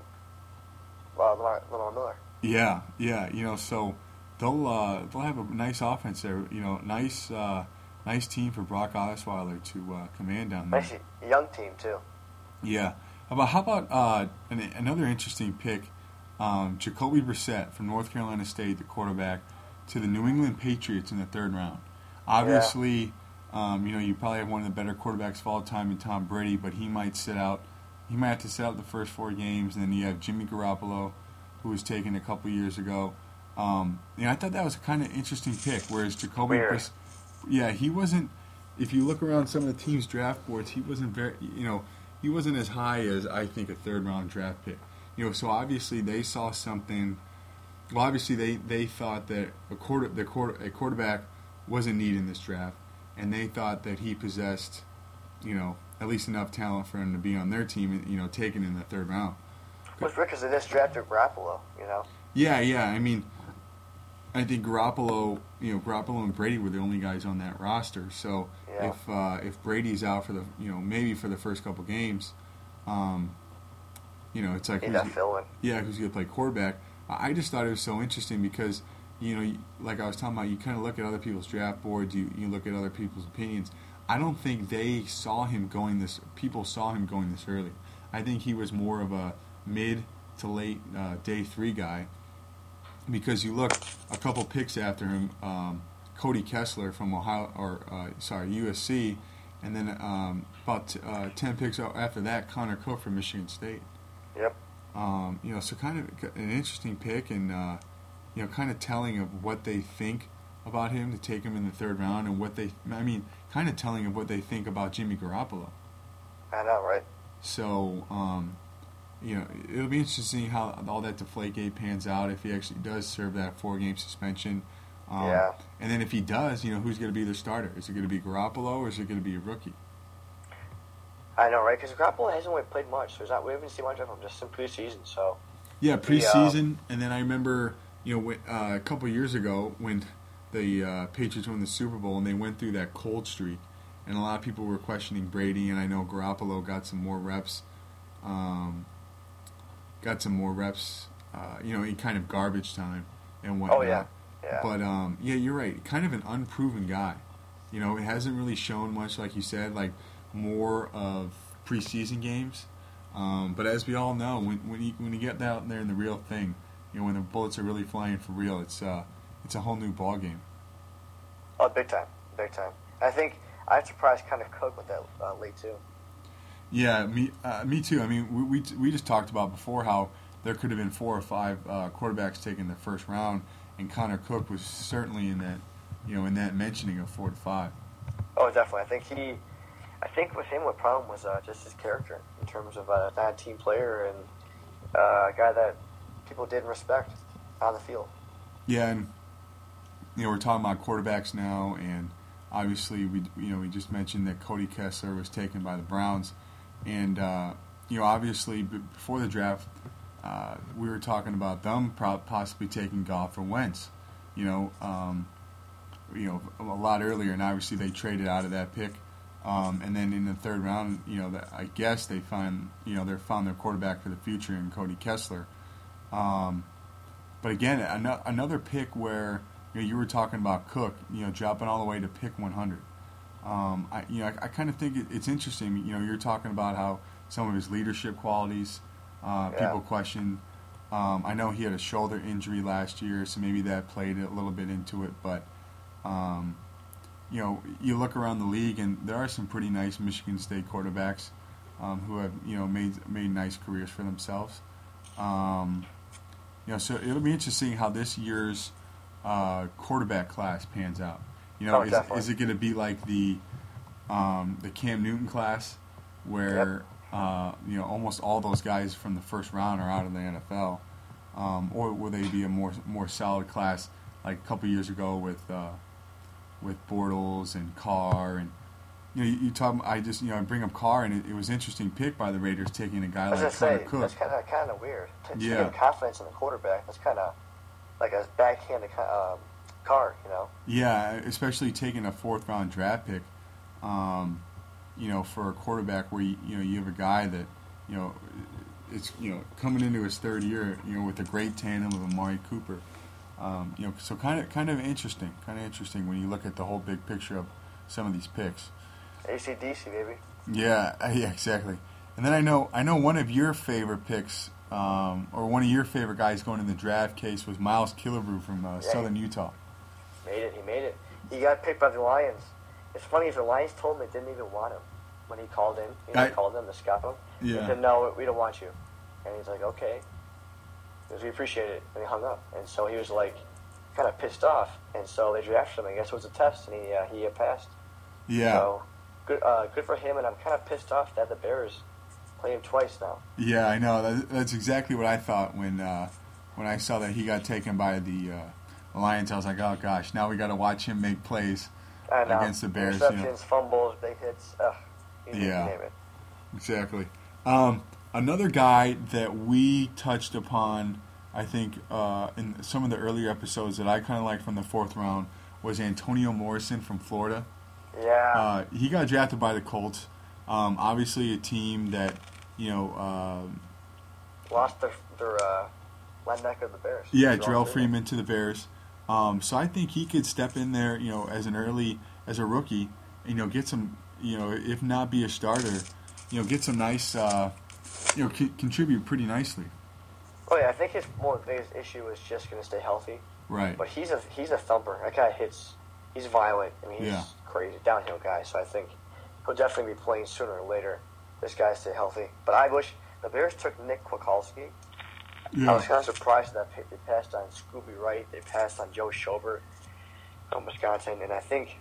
uh, Lamar, Miller? yeah, yeah. You know, so they'll uh, they'll have a nice offense there. You know, nice uh, nice team for Brock Osweiler to uh, command down there. Nice young team too. Yeah. About how about uh, an, another interesting pick, um, Jacoby Brissett from North Carolina State, the quarterback, to the New England Patriots in the third round. Obviously, um, you know you probably have one of the better quarterbacks of all time in Tom Brady, but he might sit out. He might have to sit out the first four games, and then you have Jimmy Garoppolo, who was taken a couple years ago. Um, you know, I thought that was a kind of interesting pick. Whereas Jacoby. Briss- yeah, he wasn't. If you look around some of the teams' draft boards, he wasn't very. You know, he wasn't as high as I think a third round draft pick. You know, so obviously they saw something. Well, obviously they, they thought that a quarter the quarter a quarterback was in need in this draft, and they thought that he possessed, you know, at least enough talent for him to be on their team. You know, taken in the third round. Was because they just drafted Garoppolo, you know. Yeah, yeah. I mean, I think Garoppolo, you know, Garoppolo and Brady were the only guys on that roster. So Yeah. if uh, if Brady's out for the, you know, maybe for the first couple games, um, you know, it's like who's, yeah, who's going to play quarterback? I just thought it was so interesting because you know, like I was talking about, you kind of look at other people's draft boards, you you look at other people's opinions. I don't think they saw him going this. People saw him going this early. I think he was more of a mid to late uh, day three guy because you look a couple picks after him, um, Cody Kessler from Ohio, or uh, sorry USC, and then um, about uh, ten picks after that, Connor Cook from Michigan State. Yep. Um, you know, so kind of an interesting pick, and uh, you know, kind of telling of what they think about him to take him in the third round, and what they, I mean, kind of telling of what they think about Jimmy Garoppolo. I know, right? So, um, you know, it'll be interesting to see how all that Deflategate pans out if he actually does serve that four-game suspension. Um, Yeah. And then if he does, you know, who's going to be their starter? Is it going to be Garoppolo or is it going to be a rookie? I know, right? Because Garoppolo hasn't really played much. So there's not, we haven't seen much of him just in preseason. So Yeah, The, uh, preseason, and then I remember, you know, uh, a couple years ago when the uh, Patriots won the Super Bowl and they went through that cold streak, and a lot of people were questioning Brady, and I know Garoppolo got some more reps, um, got some more reps, uh, you know, in kind of garbage time and whatnot. Oh, yeah. yeah, But um, yeah, you're right. Kind of an unproven guy. You know, it hasn't really shown much, like you said, like more of preseason games. Um, but as we all know, when when you when you get out there in the real thing, you know, when the bullets are really flying for real, it's uh, it's a whole new ball game. oh, big time, big time. I think I'm surprised kind of Cook with that uh, late too. Yeah, me uh, me too. I mean, we, we we just talked about before how there could have been four or five uh, quarterbacks taken the first round, and Connor Cook was certainly in that, you know, in that mentioning of four to five. Oh, definitely. I think he, I think with him, what problem was uh, just his character in terms of uh, a team player and uh, a guy that people didn't respect on the field. Yeah, and you know we're talking about quarterbacks now, and obviously, we you know we just mentioned that Cody Kessler was taken by the Browns, and uh, you know obviously before the draft, uh, we were talking about them possibly taking Goff or Wentz. You know, um, you know a lot earlier, and obviously they traded out of that pick. Um, and then in the third round, you know, I guess they find, you know, they found their quarterback for the future in Cody Kessler. Um, but again, another pick where you, know, you were talking about Cook, you know, dropping all the way to pick 100. Um, I, you know, I, I kind of think it, it's interesting. You know, you're talking about how some of his leadership qualities, uh, yeah. people question. Um, I know he had a shoulder injury last year, so maybe that played a little bit into it. But um, you know, you look around the league, and there are some pretty nice Michigan State quarterbacks um, who have you know made made nice careers for themselves. Um, you know, so it'll be interesting how this year's uh, quarterback class pans out. You know, oh, is, is, it going to be like the um, the Cam Newton class, where yep. uh, you know almost all those guys from the first round are out of the NFL, um, or will they be a more more solid class like a couple years ago with uh, with Bortles and Carr and you know you, you talk. I just you know I bring up Carr and it, it was interesting pick by the Raiders taking a guy like Connor Cook. That's kind of kind of weird. To, to yeah. give confidence in the quarterback. That's kind of like a backhanded um, Carr, you know. Yeah, especially taking a fourth round draft pick. Um, you know, for a quarterback where you, you know you have a guy that you know it's you know coming into his third year, you know, with a great tandem of Amari Cooper. Um, you know, so kind of kind of interesting, kind of interesting when you look at the whole big picture of some of these picks. ACDC, baby. Yeah, yeah, exactly. And then I know I know one of your favorite picks, um, or one of your favorite guys going in the draft case was Miles Killebrew from uh, yeah, Southern Utah. Made it. He made it. He got picked by the Lions. It's funny. The Lions told him they didn't even want him when he called in. You know, I, called them to scout him. Yeah. They said, "No, we don't want you." And he's like, "Okay." Because we appreciate it, and he hung up. And so he was like, kind of pissed off. And so they drafted him. I guess it was a test, and he uh, he passed. Yeah. So good, uh, good for him. And I'm kind of pissed off that the Bears play him twice now. Yeah, I know. That, that's exactly what I thought when uh, when I saw that he got taken by the uh, Lions. I was like, oh gosh, now we got to watch him make plays against the Bears. Interceptions, you know. fumbles, big hits. Ugh, yeah, exactly. Um, another guy that we touched upon, I think, uh, in some of the earlier episodes that I kind of liked from the fourth round was Antonio Morrison from Florida. Yeah. Uh, he got drafted by the Colts. Um, obviously, a team that you know uh, lost their their uh, linebacker, of the Bears. Yeah, Jerrell Freeman to the Bears. Um, so I think he could step in there, you know, as an early as a rookie, you know, get some, you know, if not be a starter, you know, get some nice, uh, you know, c- contribute pretty nicely. Oh yeah, I think his more biggest issue is just going to stay healthy. Right. But he's a he's a thumper. That guy hits. He's violent. I mean, he's yeah. Crazy downhill guy. So I think he'll definitely be playing sooner or later. This guy stay healthy. But I wish the Bears took Nick Kwiatkoski. Yeah. I was kind of surprised that they passed on Scooby Wright. They passed on Joe Schobert from Wisconsin, and I think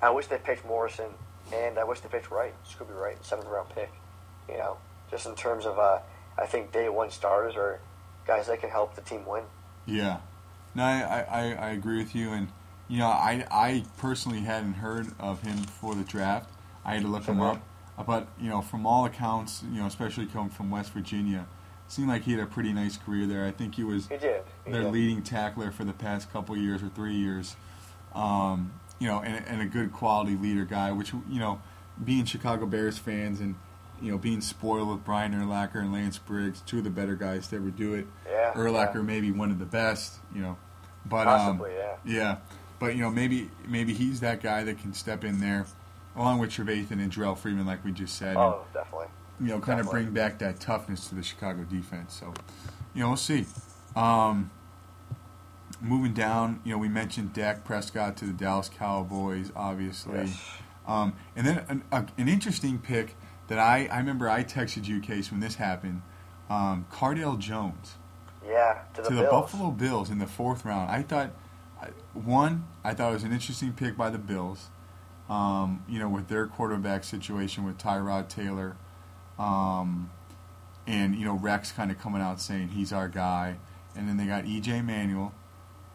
I wish they picked Morrison, and I wish they picked Wright, Scooby Wright, seventh round pick. You know, just in terms of uh, I think day one starters or guys that can help the team win. Yeah, no, I, I, I agree with you, and you know, I I personally hadn't heard of him before the draft. I had to look him up, but you know, from all accounts, you know, especially coming from West Virginia, seemed like he had a pretty nice career there. I think he was he did. He their did. leading tackler for the past couple years or three years. Um, you know, and, and a good quality leader guy, which you know, being Chicago Bears fans and you know, being spoiled with Brian Urlacher and Lance Briggs, two of the better guys to ever do it. Yeah, Urlacher yeah. maybe one of the best, you know. But Possibly, um, yeah. Yeah. But you know, maybe maybe he's that guy that can step in there, along with Trevathan and Jerrell Freeman, like we just said. Oh, and, definitely. You know, kind definitely. of bring back that toughness to the Chicago defense. So, you know, we'll see. Um, moving down, you know, we mentioned Dak Prescott to the Dallas Cowboys, obviously, Yes. um, and then an, a, an interesting pick that I I remember I texted you, Case, when this happened. Um, Cardale Jones Yeah, to the to the Buffalo Bills in the fourth round. I thought, one, I thought it was an interesting pick by the Bills. Um, you know, with their quarterback situation with Tyrod Taylor, um, and you know Rex kind of coming out saying he's our guy, and then they got EJ Manuel,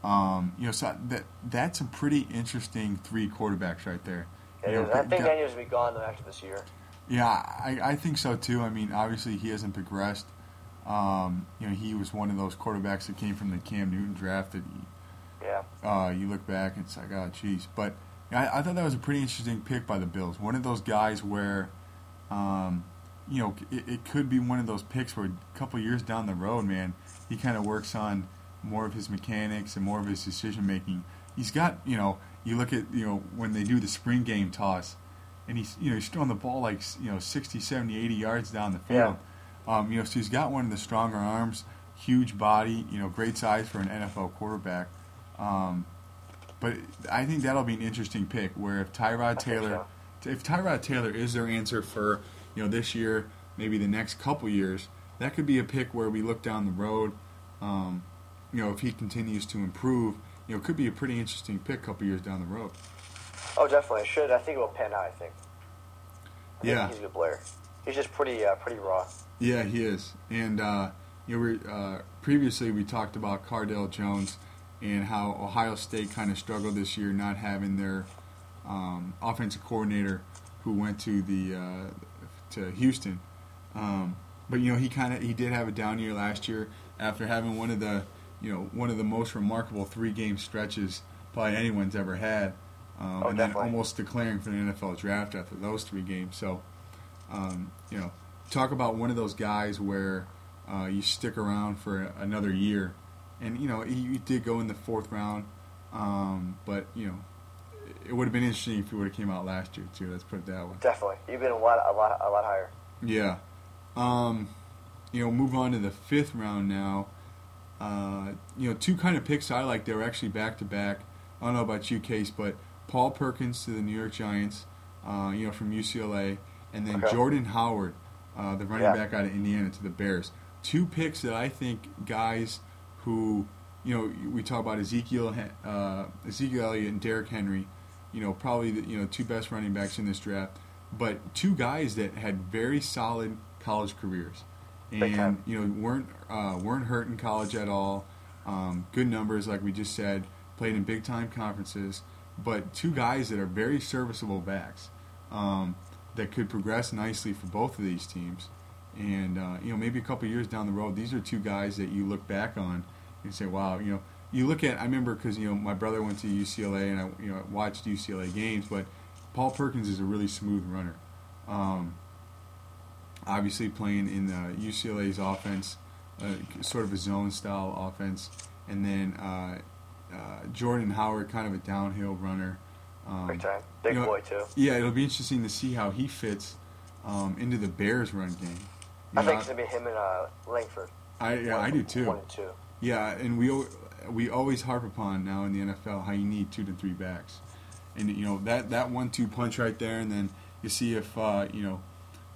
Um, you know, so that that's a pretty interesting three quarterbacks right there. It You know, is. I think Daniels will be gone after this year. yeah, I, I think so too. I mean, obviously he hasn't progressed. Um, you know, he was one of those quarterbacks that came from the Cam Newton draft that Yeah. uh, you look back and it's like, oh, geez. But I, I thought that was a pretty interesting pick by the Bills. One of those guys where, um, you know, it, it could be one of those picks where a couple years down the road, man, he kind of works on more of his mechanics and more of his decision making. He's got, you know, you look at, you know, when they do the spring game toss, and he's, you know, he's throwing the ball like, you know, 60, 70, 80 yards down the field. Um, you know, so he's got one of the stronger arms, huge body, you know, great size for an NFL quarterback. Um, but I think that'll be an interesting pick. Where if Tyrod think Taylor, if Tyrod Taylor is their answer for you know this year, maybe the next couple years, that could be a pick where we look down the road. Um, you know, if he continues to improve, you know, it could be a pretty interesting pick a couple years down the road. Oh, definitely. It should. I think it will pan out. I think. I think Yeah. He's a good player. He's just pretty, uh, pretty raw. Yeah, he is. And uh, you know, we, uh, previously we talked about Cardale Jones and how Ohio State kind of struggled this year, not having their um, offensive coordinator who went to the uh, to Houston. Um, but you know, he kind of he did have a down year last year after having one of the you know one of the most remarkable three game stretches probably anyone's ever had, um, Oh, and then almost declaring for the NFL draft after those three games. So um, you know, talk about one of those guys where uh, you stick around for another year, and you know he, he did go in the fourth round, um, but you know it would have been interesting if he would have came out last year too. Let's put it that way. Definitely. You've been a lot, a lot, a lot higher. Yeah, um, you know, move on to the fifth round now. Uh, you know, two kind of picks I like. They were actually back to back. I don't know about you, Case, but Paul Perkins to the New York Giants. Uh, you know, from UCLA, and then Okay. Jordan Howard, uh, the running Yeah. back out of Indiana, to the Bears. Two picks that I think guys who, you know, we talk about Ezekiel, uh, Ezekiel Elliott and Derrick Henry. You know, probably the you know two best running backs in this draft, but two guys that had very solid college careers, and you know weren't uh, weren't hurt in college at all. Um, good numbers, like we just said, played in big time conferences, but two guys that are very serviceable backs um, that could progress nicely for both of these teams. And uh, you know, maybe a couple years down the road, these are two guys that you look back on and say, "Wow!" You know, you look at. I remember because you know my brother went to UCLA and I you know watched UCLA games, but Paul Perkins is a really smooth runner. Um, obviously, playing in the UCLA's offense, uh, sort of a zone style offense, and then uh, uh, Jordan Howard, kind of a downhill runner. Um, Big time. Big you know, boy too. yeah, it'll be interesting to see how he fits um, into the Bears' run game. I think it's gonna be him and uh, Langford. I, yeah, One- I do too. One and two. Yeah, and we we always harp upon now in the NFL how you need two to three backs, and you know that that one-two punch right there, and then you see if uh, you know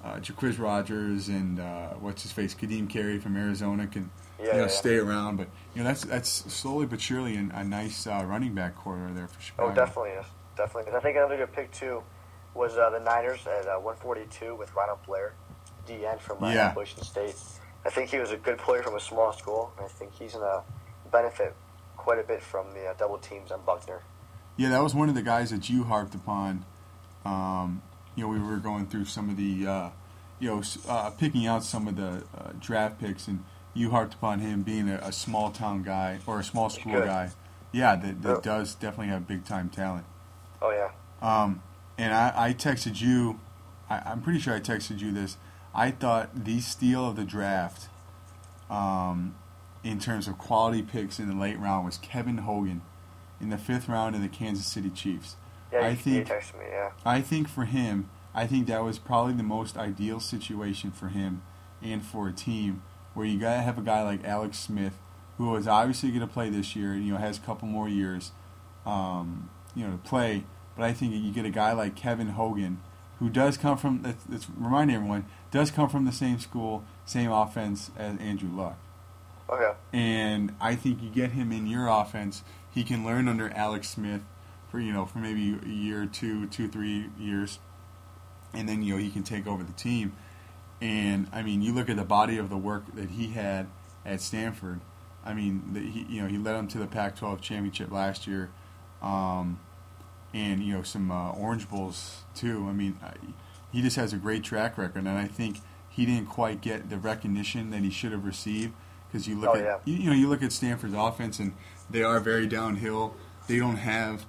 uh, Jacquizz Rodgers and uh, what's his face Ka'Deem Carey from Arizona can Yeah, you know yeah. stay around, but you know that's that's slowly but surely a nice uh, running back corridor there for Chicago. Oh, definitely is. Definitely. 'Cause I think another good pick too was uh, the Niners at uh, 142 with Ronald Blair, DN from uh, Yeah. Appalachian State. I think he was a good player from a small school. and I think he's gonna benefit quite a bit from the uh, double teams on Buckner. Yeah, that was one of the guys that you harped upon. Um, you know, we were going through some of the, uh, you know, uh, picking out some of the uh, draft picks, and you harped upon him being a, a small town guy or a small school guy. Yeah, that, that Yeah. does definitely have big time talent. Oh yeah. Um, and I, I texted you, I, I'm pretty sure I texted you this. I thought the steal of the draft, um, in terms of quality picks in the late round, was Kevin Hogan in the fifth round of the Kansas City Chiefs. Yeah, I you, think- you texted me. Yeah. I think for him, I think that was probably the most ideal situation for him and for a team where you gotta have a guy like Alex Smith, who is obviously going to play this year, and you know has a couple more years, um, you know, to play. But I think you get a guy like Kevin Hogan, who does come from. Let's, let's remind everyone, does come from the same school, same offense as Andrew Luck. Okay. And I think you get him in your offense, he can learn under Alex Smith for you know for maybe a year, two, two, three years, and then you know he can take over the team. And I mean, you look at the body of the work that he had at Stanford. I mean, the, he you know he led them to the Pac-12 championship last year, um, and you know some uh, Orange Bowls too. I mean, I, he just has a great track record, and I think he didn't quite get the recognition that he should have received because you look Oh, at yeah. you, you know you look at Stanford's offense and they are very downhill. They don't have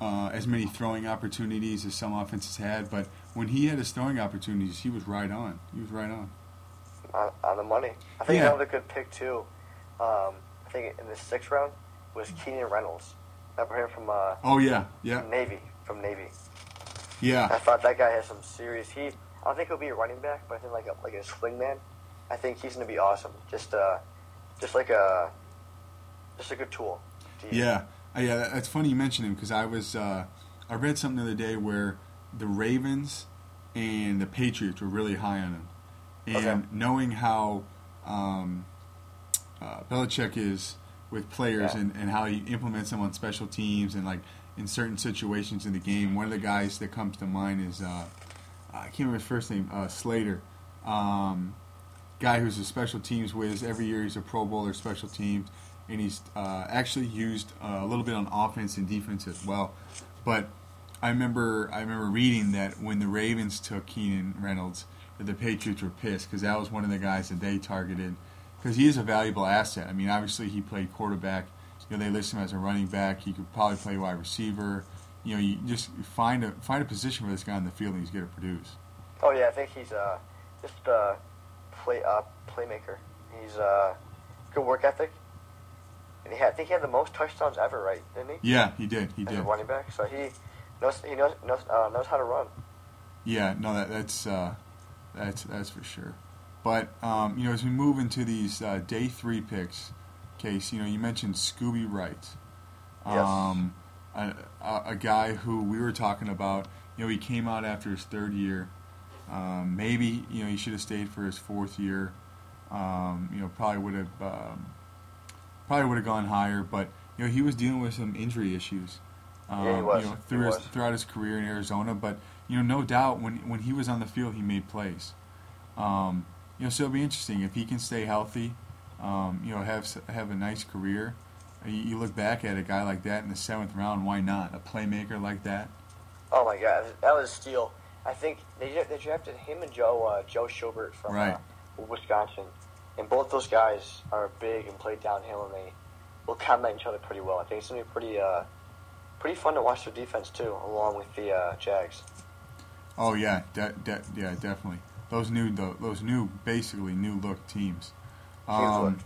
uh, as many throwing opportunities as some offenses had, but when he had his throwing opportunities, he was right on. He was right on. on, on the money. I think Yeah. another good pick too. Um, I think in the sixth round was Keenan Reynolds. Remember him from uh, Oh yeah, yeah, Navy? From Navy. Yeah. I thought that guy has some serious. He, I don't think he'll be a running back, but I think like a like a swing man. I think he's gonna be awesome. Just uh, just like a, just a good tool. to yeah, Uh, yeah. that- That's funny you mention him because I was uh, I read something the other day where the Ravens and the Patriots were really high on him, and Okay. knowing how um, uh, Belichick is with players Yeah. and, and how he implements them on special teams and like in certain situations in the game. One of the guys that comes to mind is uh, I can't remember his first name, uh, Slater. Um, guy who's a special teams whiz. Every year he's a Pro Bowler special teams, and he's uh, actually used uh, a little bit on offense and defense as well. But I remember I remember reading that when the Ravens took Keenan Reynolds, that the Patriots were pissed because that was one of the guys that they targeted because he is a valuable asset. I mean, obviously he played quarterback. You know, they list him as a running back. He could probably play wide receiver. You know, you just find a find a position for this guy in the field, and he's going to produce. Oh yeah, I think he's uh, just a play uh, playmaker. He's uh, good work ethic. And he had, I think he had the most touchdowns ever, right? Didn't he? Yeah, he did. He As did. a running back, so he knows he knows knows, uh, knows how to run. Yeah, no, that, that's uh, that's that's for sure. But um, you know, as we move into these uh, day three picks, case, you know, you mentioned Scooby Wright, Yes. um, a, a, a guy who we were talking about. You know, he came out after his third year. Um, maybe you know he should have stayed for his fourth year. Um, you know, probably would have um, probably would have gone higher, but you know he was dealing with some injury issues. Um, Yeah, he was. You know, through his, throughout his career in Arizona, but you know, no doubt when when he was on the field, he made plays. Um, you know, so it'll be interesting if he can stay healthy. Um, you know, have have a nice career. You, you look back at a guy like that in the seventh round. Why not a playmaker like that? Oh my god, that was a steal. I think they they drafted him and Joe uh, Joe Schobert from Right. uh, Wisconsin, and both those guys are big and play downhill, and they will complement each other pretty well. I think it's gonna be pretty uh, pretty fun to watch their defense too, along with the uh, Jags. Oh yeah, de- de- yeah, definitely. Those new tho- those new basically new look teams. Um.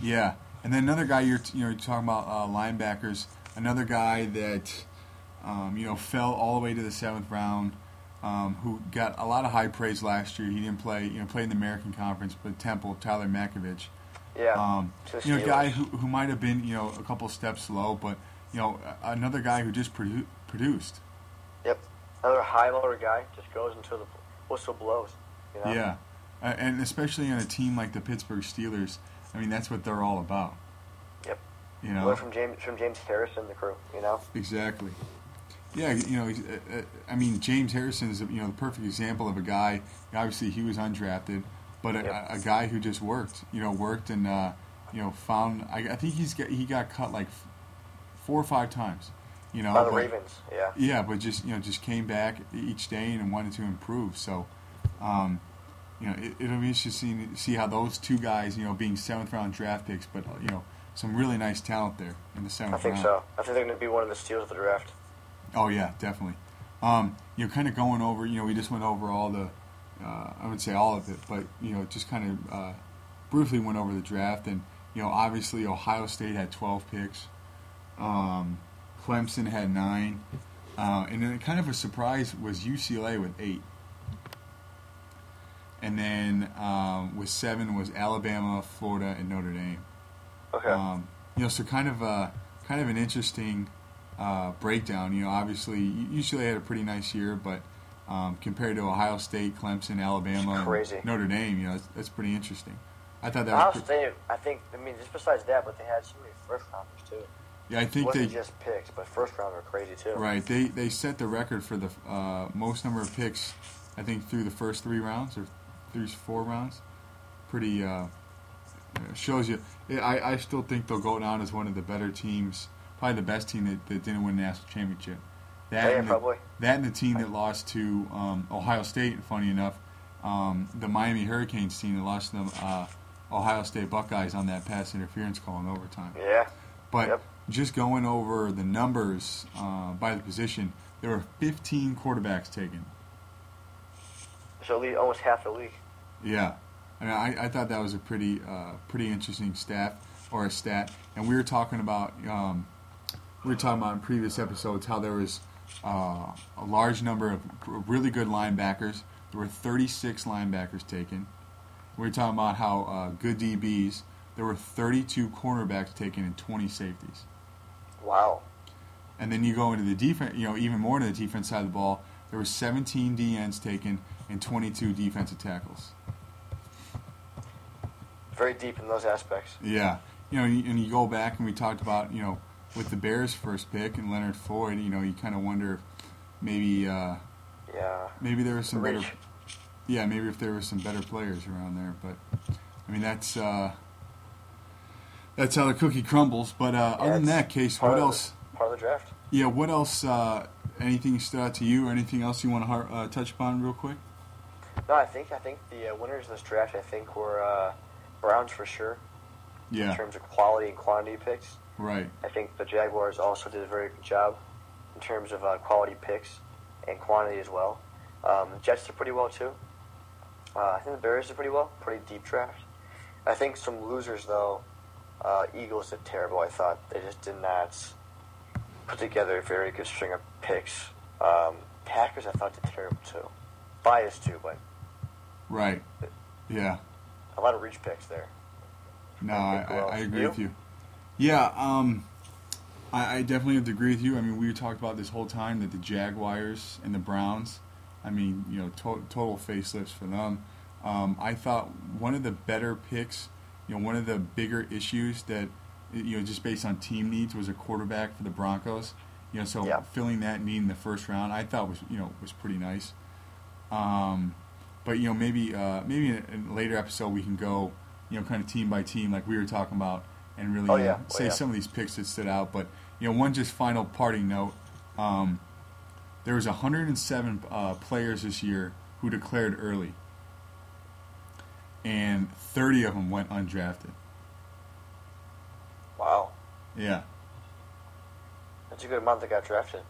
Yeah, and then another guy you're you know you're talking about uh, linebackers. Another guy that um, you know fell all the way to the seventh round, um, who got a lot of high praise last year. He didn't play you know played in the American Conference, but Temple Tyler Matakevich. Yeah, Um, you know, a guy who, who might have been you know a couple steps slow, but you know another guy who just produ- produced. Yep, another high lower guy just goes until the whistle blows. You know? Yeah, uh, and especially on a team like the Pittsburgh Steelers. I mean, that's what they're all about. Yep. You know. Learn from James from James Harrison, the crew. You know. Exactly. Yeah, you know, uh, uh, I mean, James Harrison is you know the perfect example of a guy. Obviously, he was undrafted, but a, Yep. a guy who just worked. You know, worked and uh, you know found. I, I think he's got, he got cut like four or five times. You know, By the but- Ravens. Yeah. yeah, but just you know, just came back each day and wanted to improve. So, um, you know, it, it'll be interesting to see how those two guys, you know, being seventh round draft picks, but you know, some really nice talent there in the seventh I think round. so. I think they're going to be one of the steals of the draft. Oh yeah, definitely. Um, you know, kind of going over. You know, we just went over all the. Uh, I would say all of it, but you know, just kind of uh, briefly went over the draft, and you know, obviously Ohio State had 12 picks. Um, Clemson had nine, uh, and then kind of a surprise was UCLA with eight. And then um, with seven was Alabama, Florida, and Notre Dame. Okay. Um, you know, so kind of a kind of an interesting uh, breakdown. You know, obviously UCLA had a pretty nice year, but um, compared to Ohio State, Clemson, Alabama. Notre Dame, you know, that's, that's pretty interesting. I thought that Ohio was pre- State, I think, I mean, just besides that, but they had so many first rounders too. yeah. I think they wasn't just picks, but first round are crazy too. right. They they set the record for the uh, most number of picks. I think through the first three rounds or through four rounds. Pretty uh, shows you. I, I still think they'll go down as one of the better teams, probably the best team that, that didn't win the national championship. That yeah, and the, probably. that and the team that lost to um, Ohio State. Funny enough, um, the Miami Hurricanes team that lost to the uh, Ohio State Buckeyes on that pass interference call in overtime. Yeah. But Yep. just going over the numbers uh, by the position, there were 15 quarterbacks taken. So almost half the league. Yeah, I mean, I, I thought that was a pretty uh, pretty interesting stat or a stat. And we were talking about um, we were talking about in previous episodes how there was uh, a large number of really good linebackers. There were 36 linebackers taken. We were talking about how uh, good DBs. There were 32 cornerbacks taken and 20 safeties. Wow. And then you go into the defense, you know, even more to the defense side of the ball. There were 17 DNs taken and 22 defensive tackles. Very deep in those aspects. Yeah, you know, and you go back and we talked about, you know, with the Bears' first pick and Leonard Floyd, you know, you kind of wonder if maybe uh, Yeah. maybe there was some better, yeah, maybe if there were some better players around there. But I mean, that's uh, that's how the cookie crumbles. But uh, other than that, case, what of the- else? Part of the draft. Yeah, what else? Uh, anything stood out to you, or anything else you want to uh, touch upon real quick? No, I think I think the uh, winners of this draft, I think, were uh, Browns for sure in terms of quality and quantity picks. right. I think the Jaguars also did a very good job in terms of uh, quality picks and quantity as well. Um, Jets did pretty well too. Uh, I think the Bears did pretty well. Pretty deep draft. I think some losers though. Uh, Eagles did terrible. I thought they just did not put together a very good string of picks. Um, Packers I thought did terrible too. Biased too, but Right. Yeah. A lot of reach picks there. No, I, I I, think well. I agree You? with you. Yeah, um, I, I definitely have to agree with you. I mean, we talked about this whole time that the Jaguars and the Browns, I mean, you know, to- total facelifts for them. Um, I thought one of the better picks, you know, one of the bigger issues that, you know, just based on team needs was a quarterback for the Broncos. You know, so Yeah. filling that need in the first round, I thought was, you know, was pretty nice. Um, but you know, maybe uh, maybe in a, in a later episode we can go, you know, kind of team by team like we were talking about, and really Oh, uh, yeah. Oh, say yeah. some of these picks that stood out. But you know, one just final parting note: um, there was 107 uh, players this year who declared early, and 30 of them went undrafted. Wow, Yeah, that's a good amount that got drafted.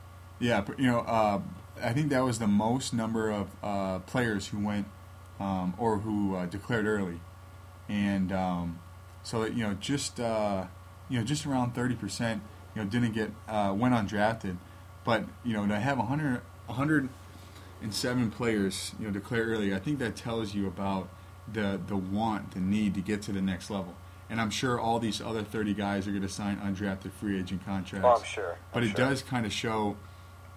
yeah, but you know, uh, I think that was the most number of uh, players who went um, or who uh, declared early, and um, so you know, just uh, you know, just around thirty percent, you know, didn't get uh, went undrafted, but you know, to have 100, 107 players, you know, declare early, I think that tells you about the the want, the need to get to the next level. And I'm sure all these other 30 guys are going to sign undrafted free agent contracts Oh, I'm sure. but I'm it sure. does kind of show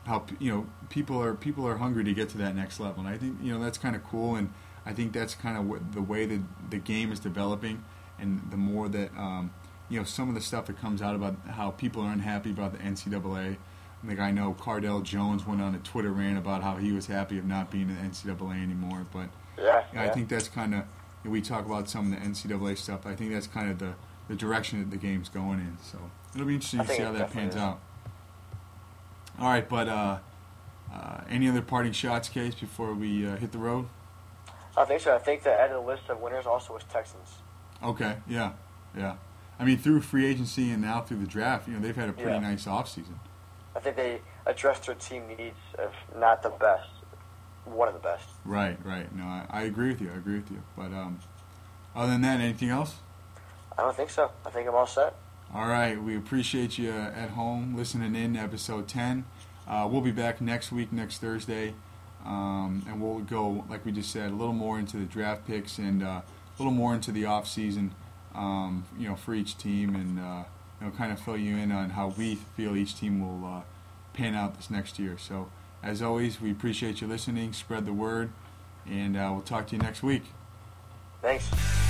how you know people are people are hungry to get to that next level, and I think you know that's kind of cool, and I think that's kind of what the way that the game is developing, and the more that um, you know some of the stuff that comes out about how people are unhappy about the NCAA. Like I know Cardale Jones went on a Twitter rant about how he was happy of not being in the NCAA anymore, but Yeah, yeah, I think that's kind of we talk about some of the NCAA stuff. I think that's kind of the, the direction that the game's going in. So it'll be interesting to see how that pans is. out. All right, but uh, uh, any other parting shots, case before we uh, hit the road? I think so. I think the added list of winners also was Texans. Okay, yeah, yeah. I mean, through free agency and now through the draft, you know, they've had a pretty Yeah. nice offseason. I think they addressed their team needs, if not the best, one of the best. Right, right. No, I, I agree with you. I agree with you. But um, other than that, anything else? I don't think so. I think I'm all set. All right, we appreciate you at home listening in to episode 10. Uh, we'll be back next week, next Thursday, um, and we'll go, like we just said, a little more into the draft picks and uh, a little more into the off season, um, you know, for each team, and uh, you know, kind of fill you in on how we feel each team will uh, pan out this next year. So, as always, we appreciate you listening. Spread the word, and uh, we'll talk to you next week. Thanks.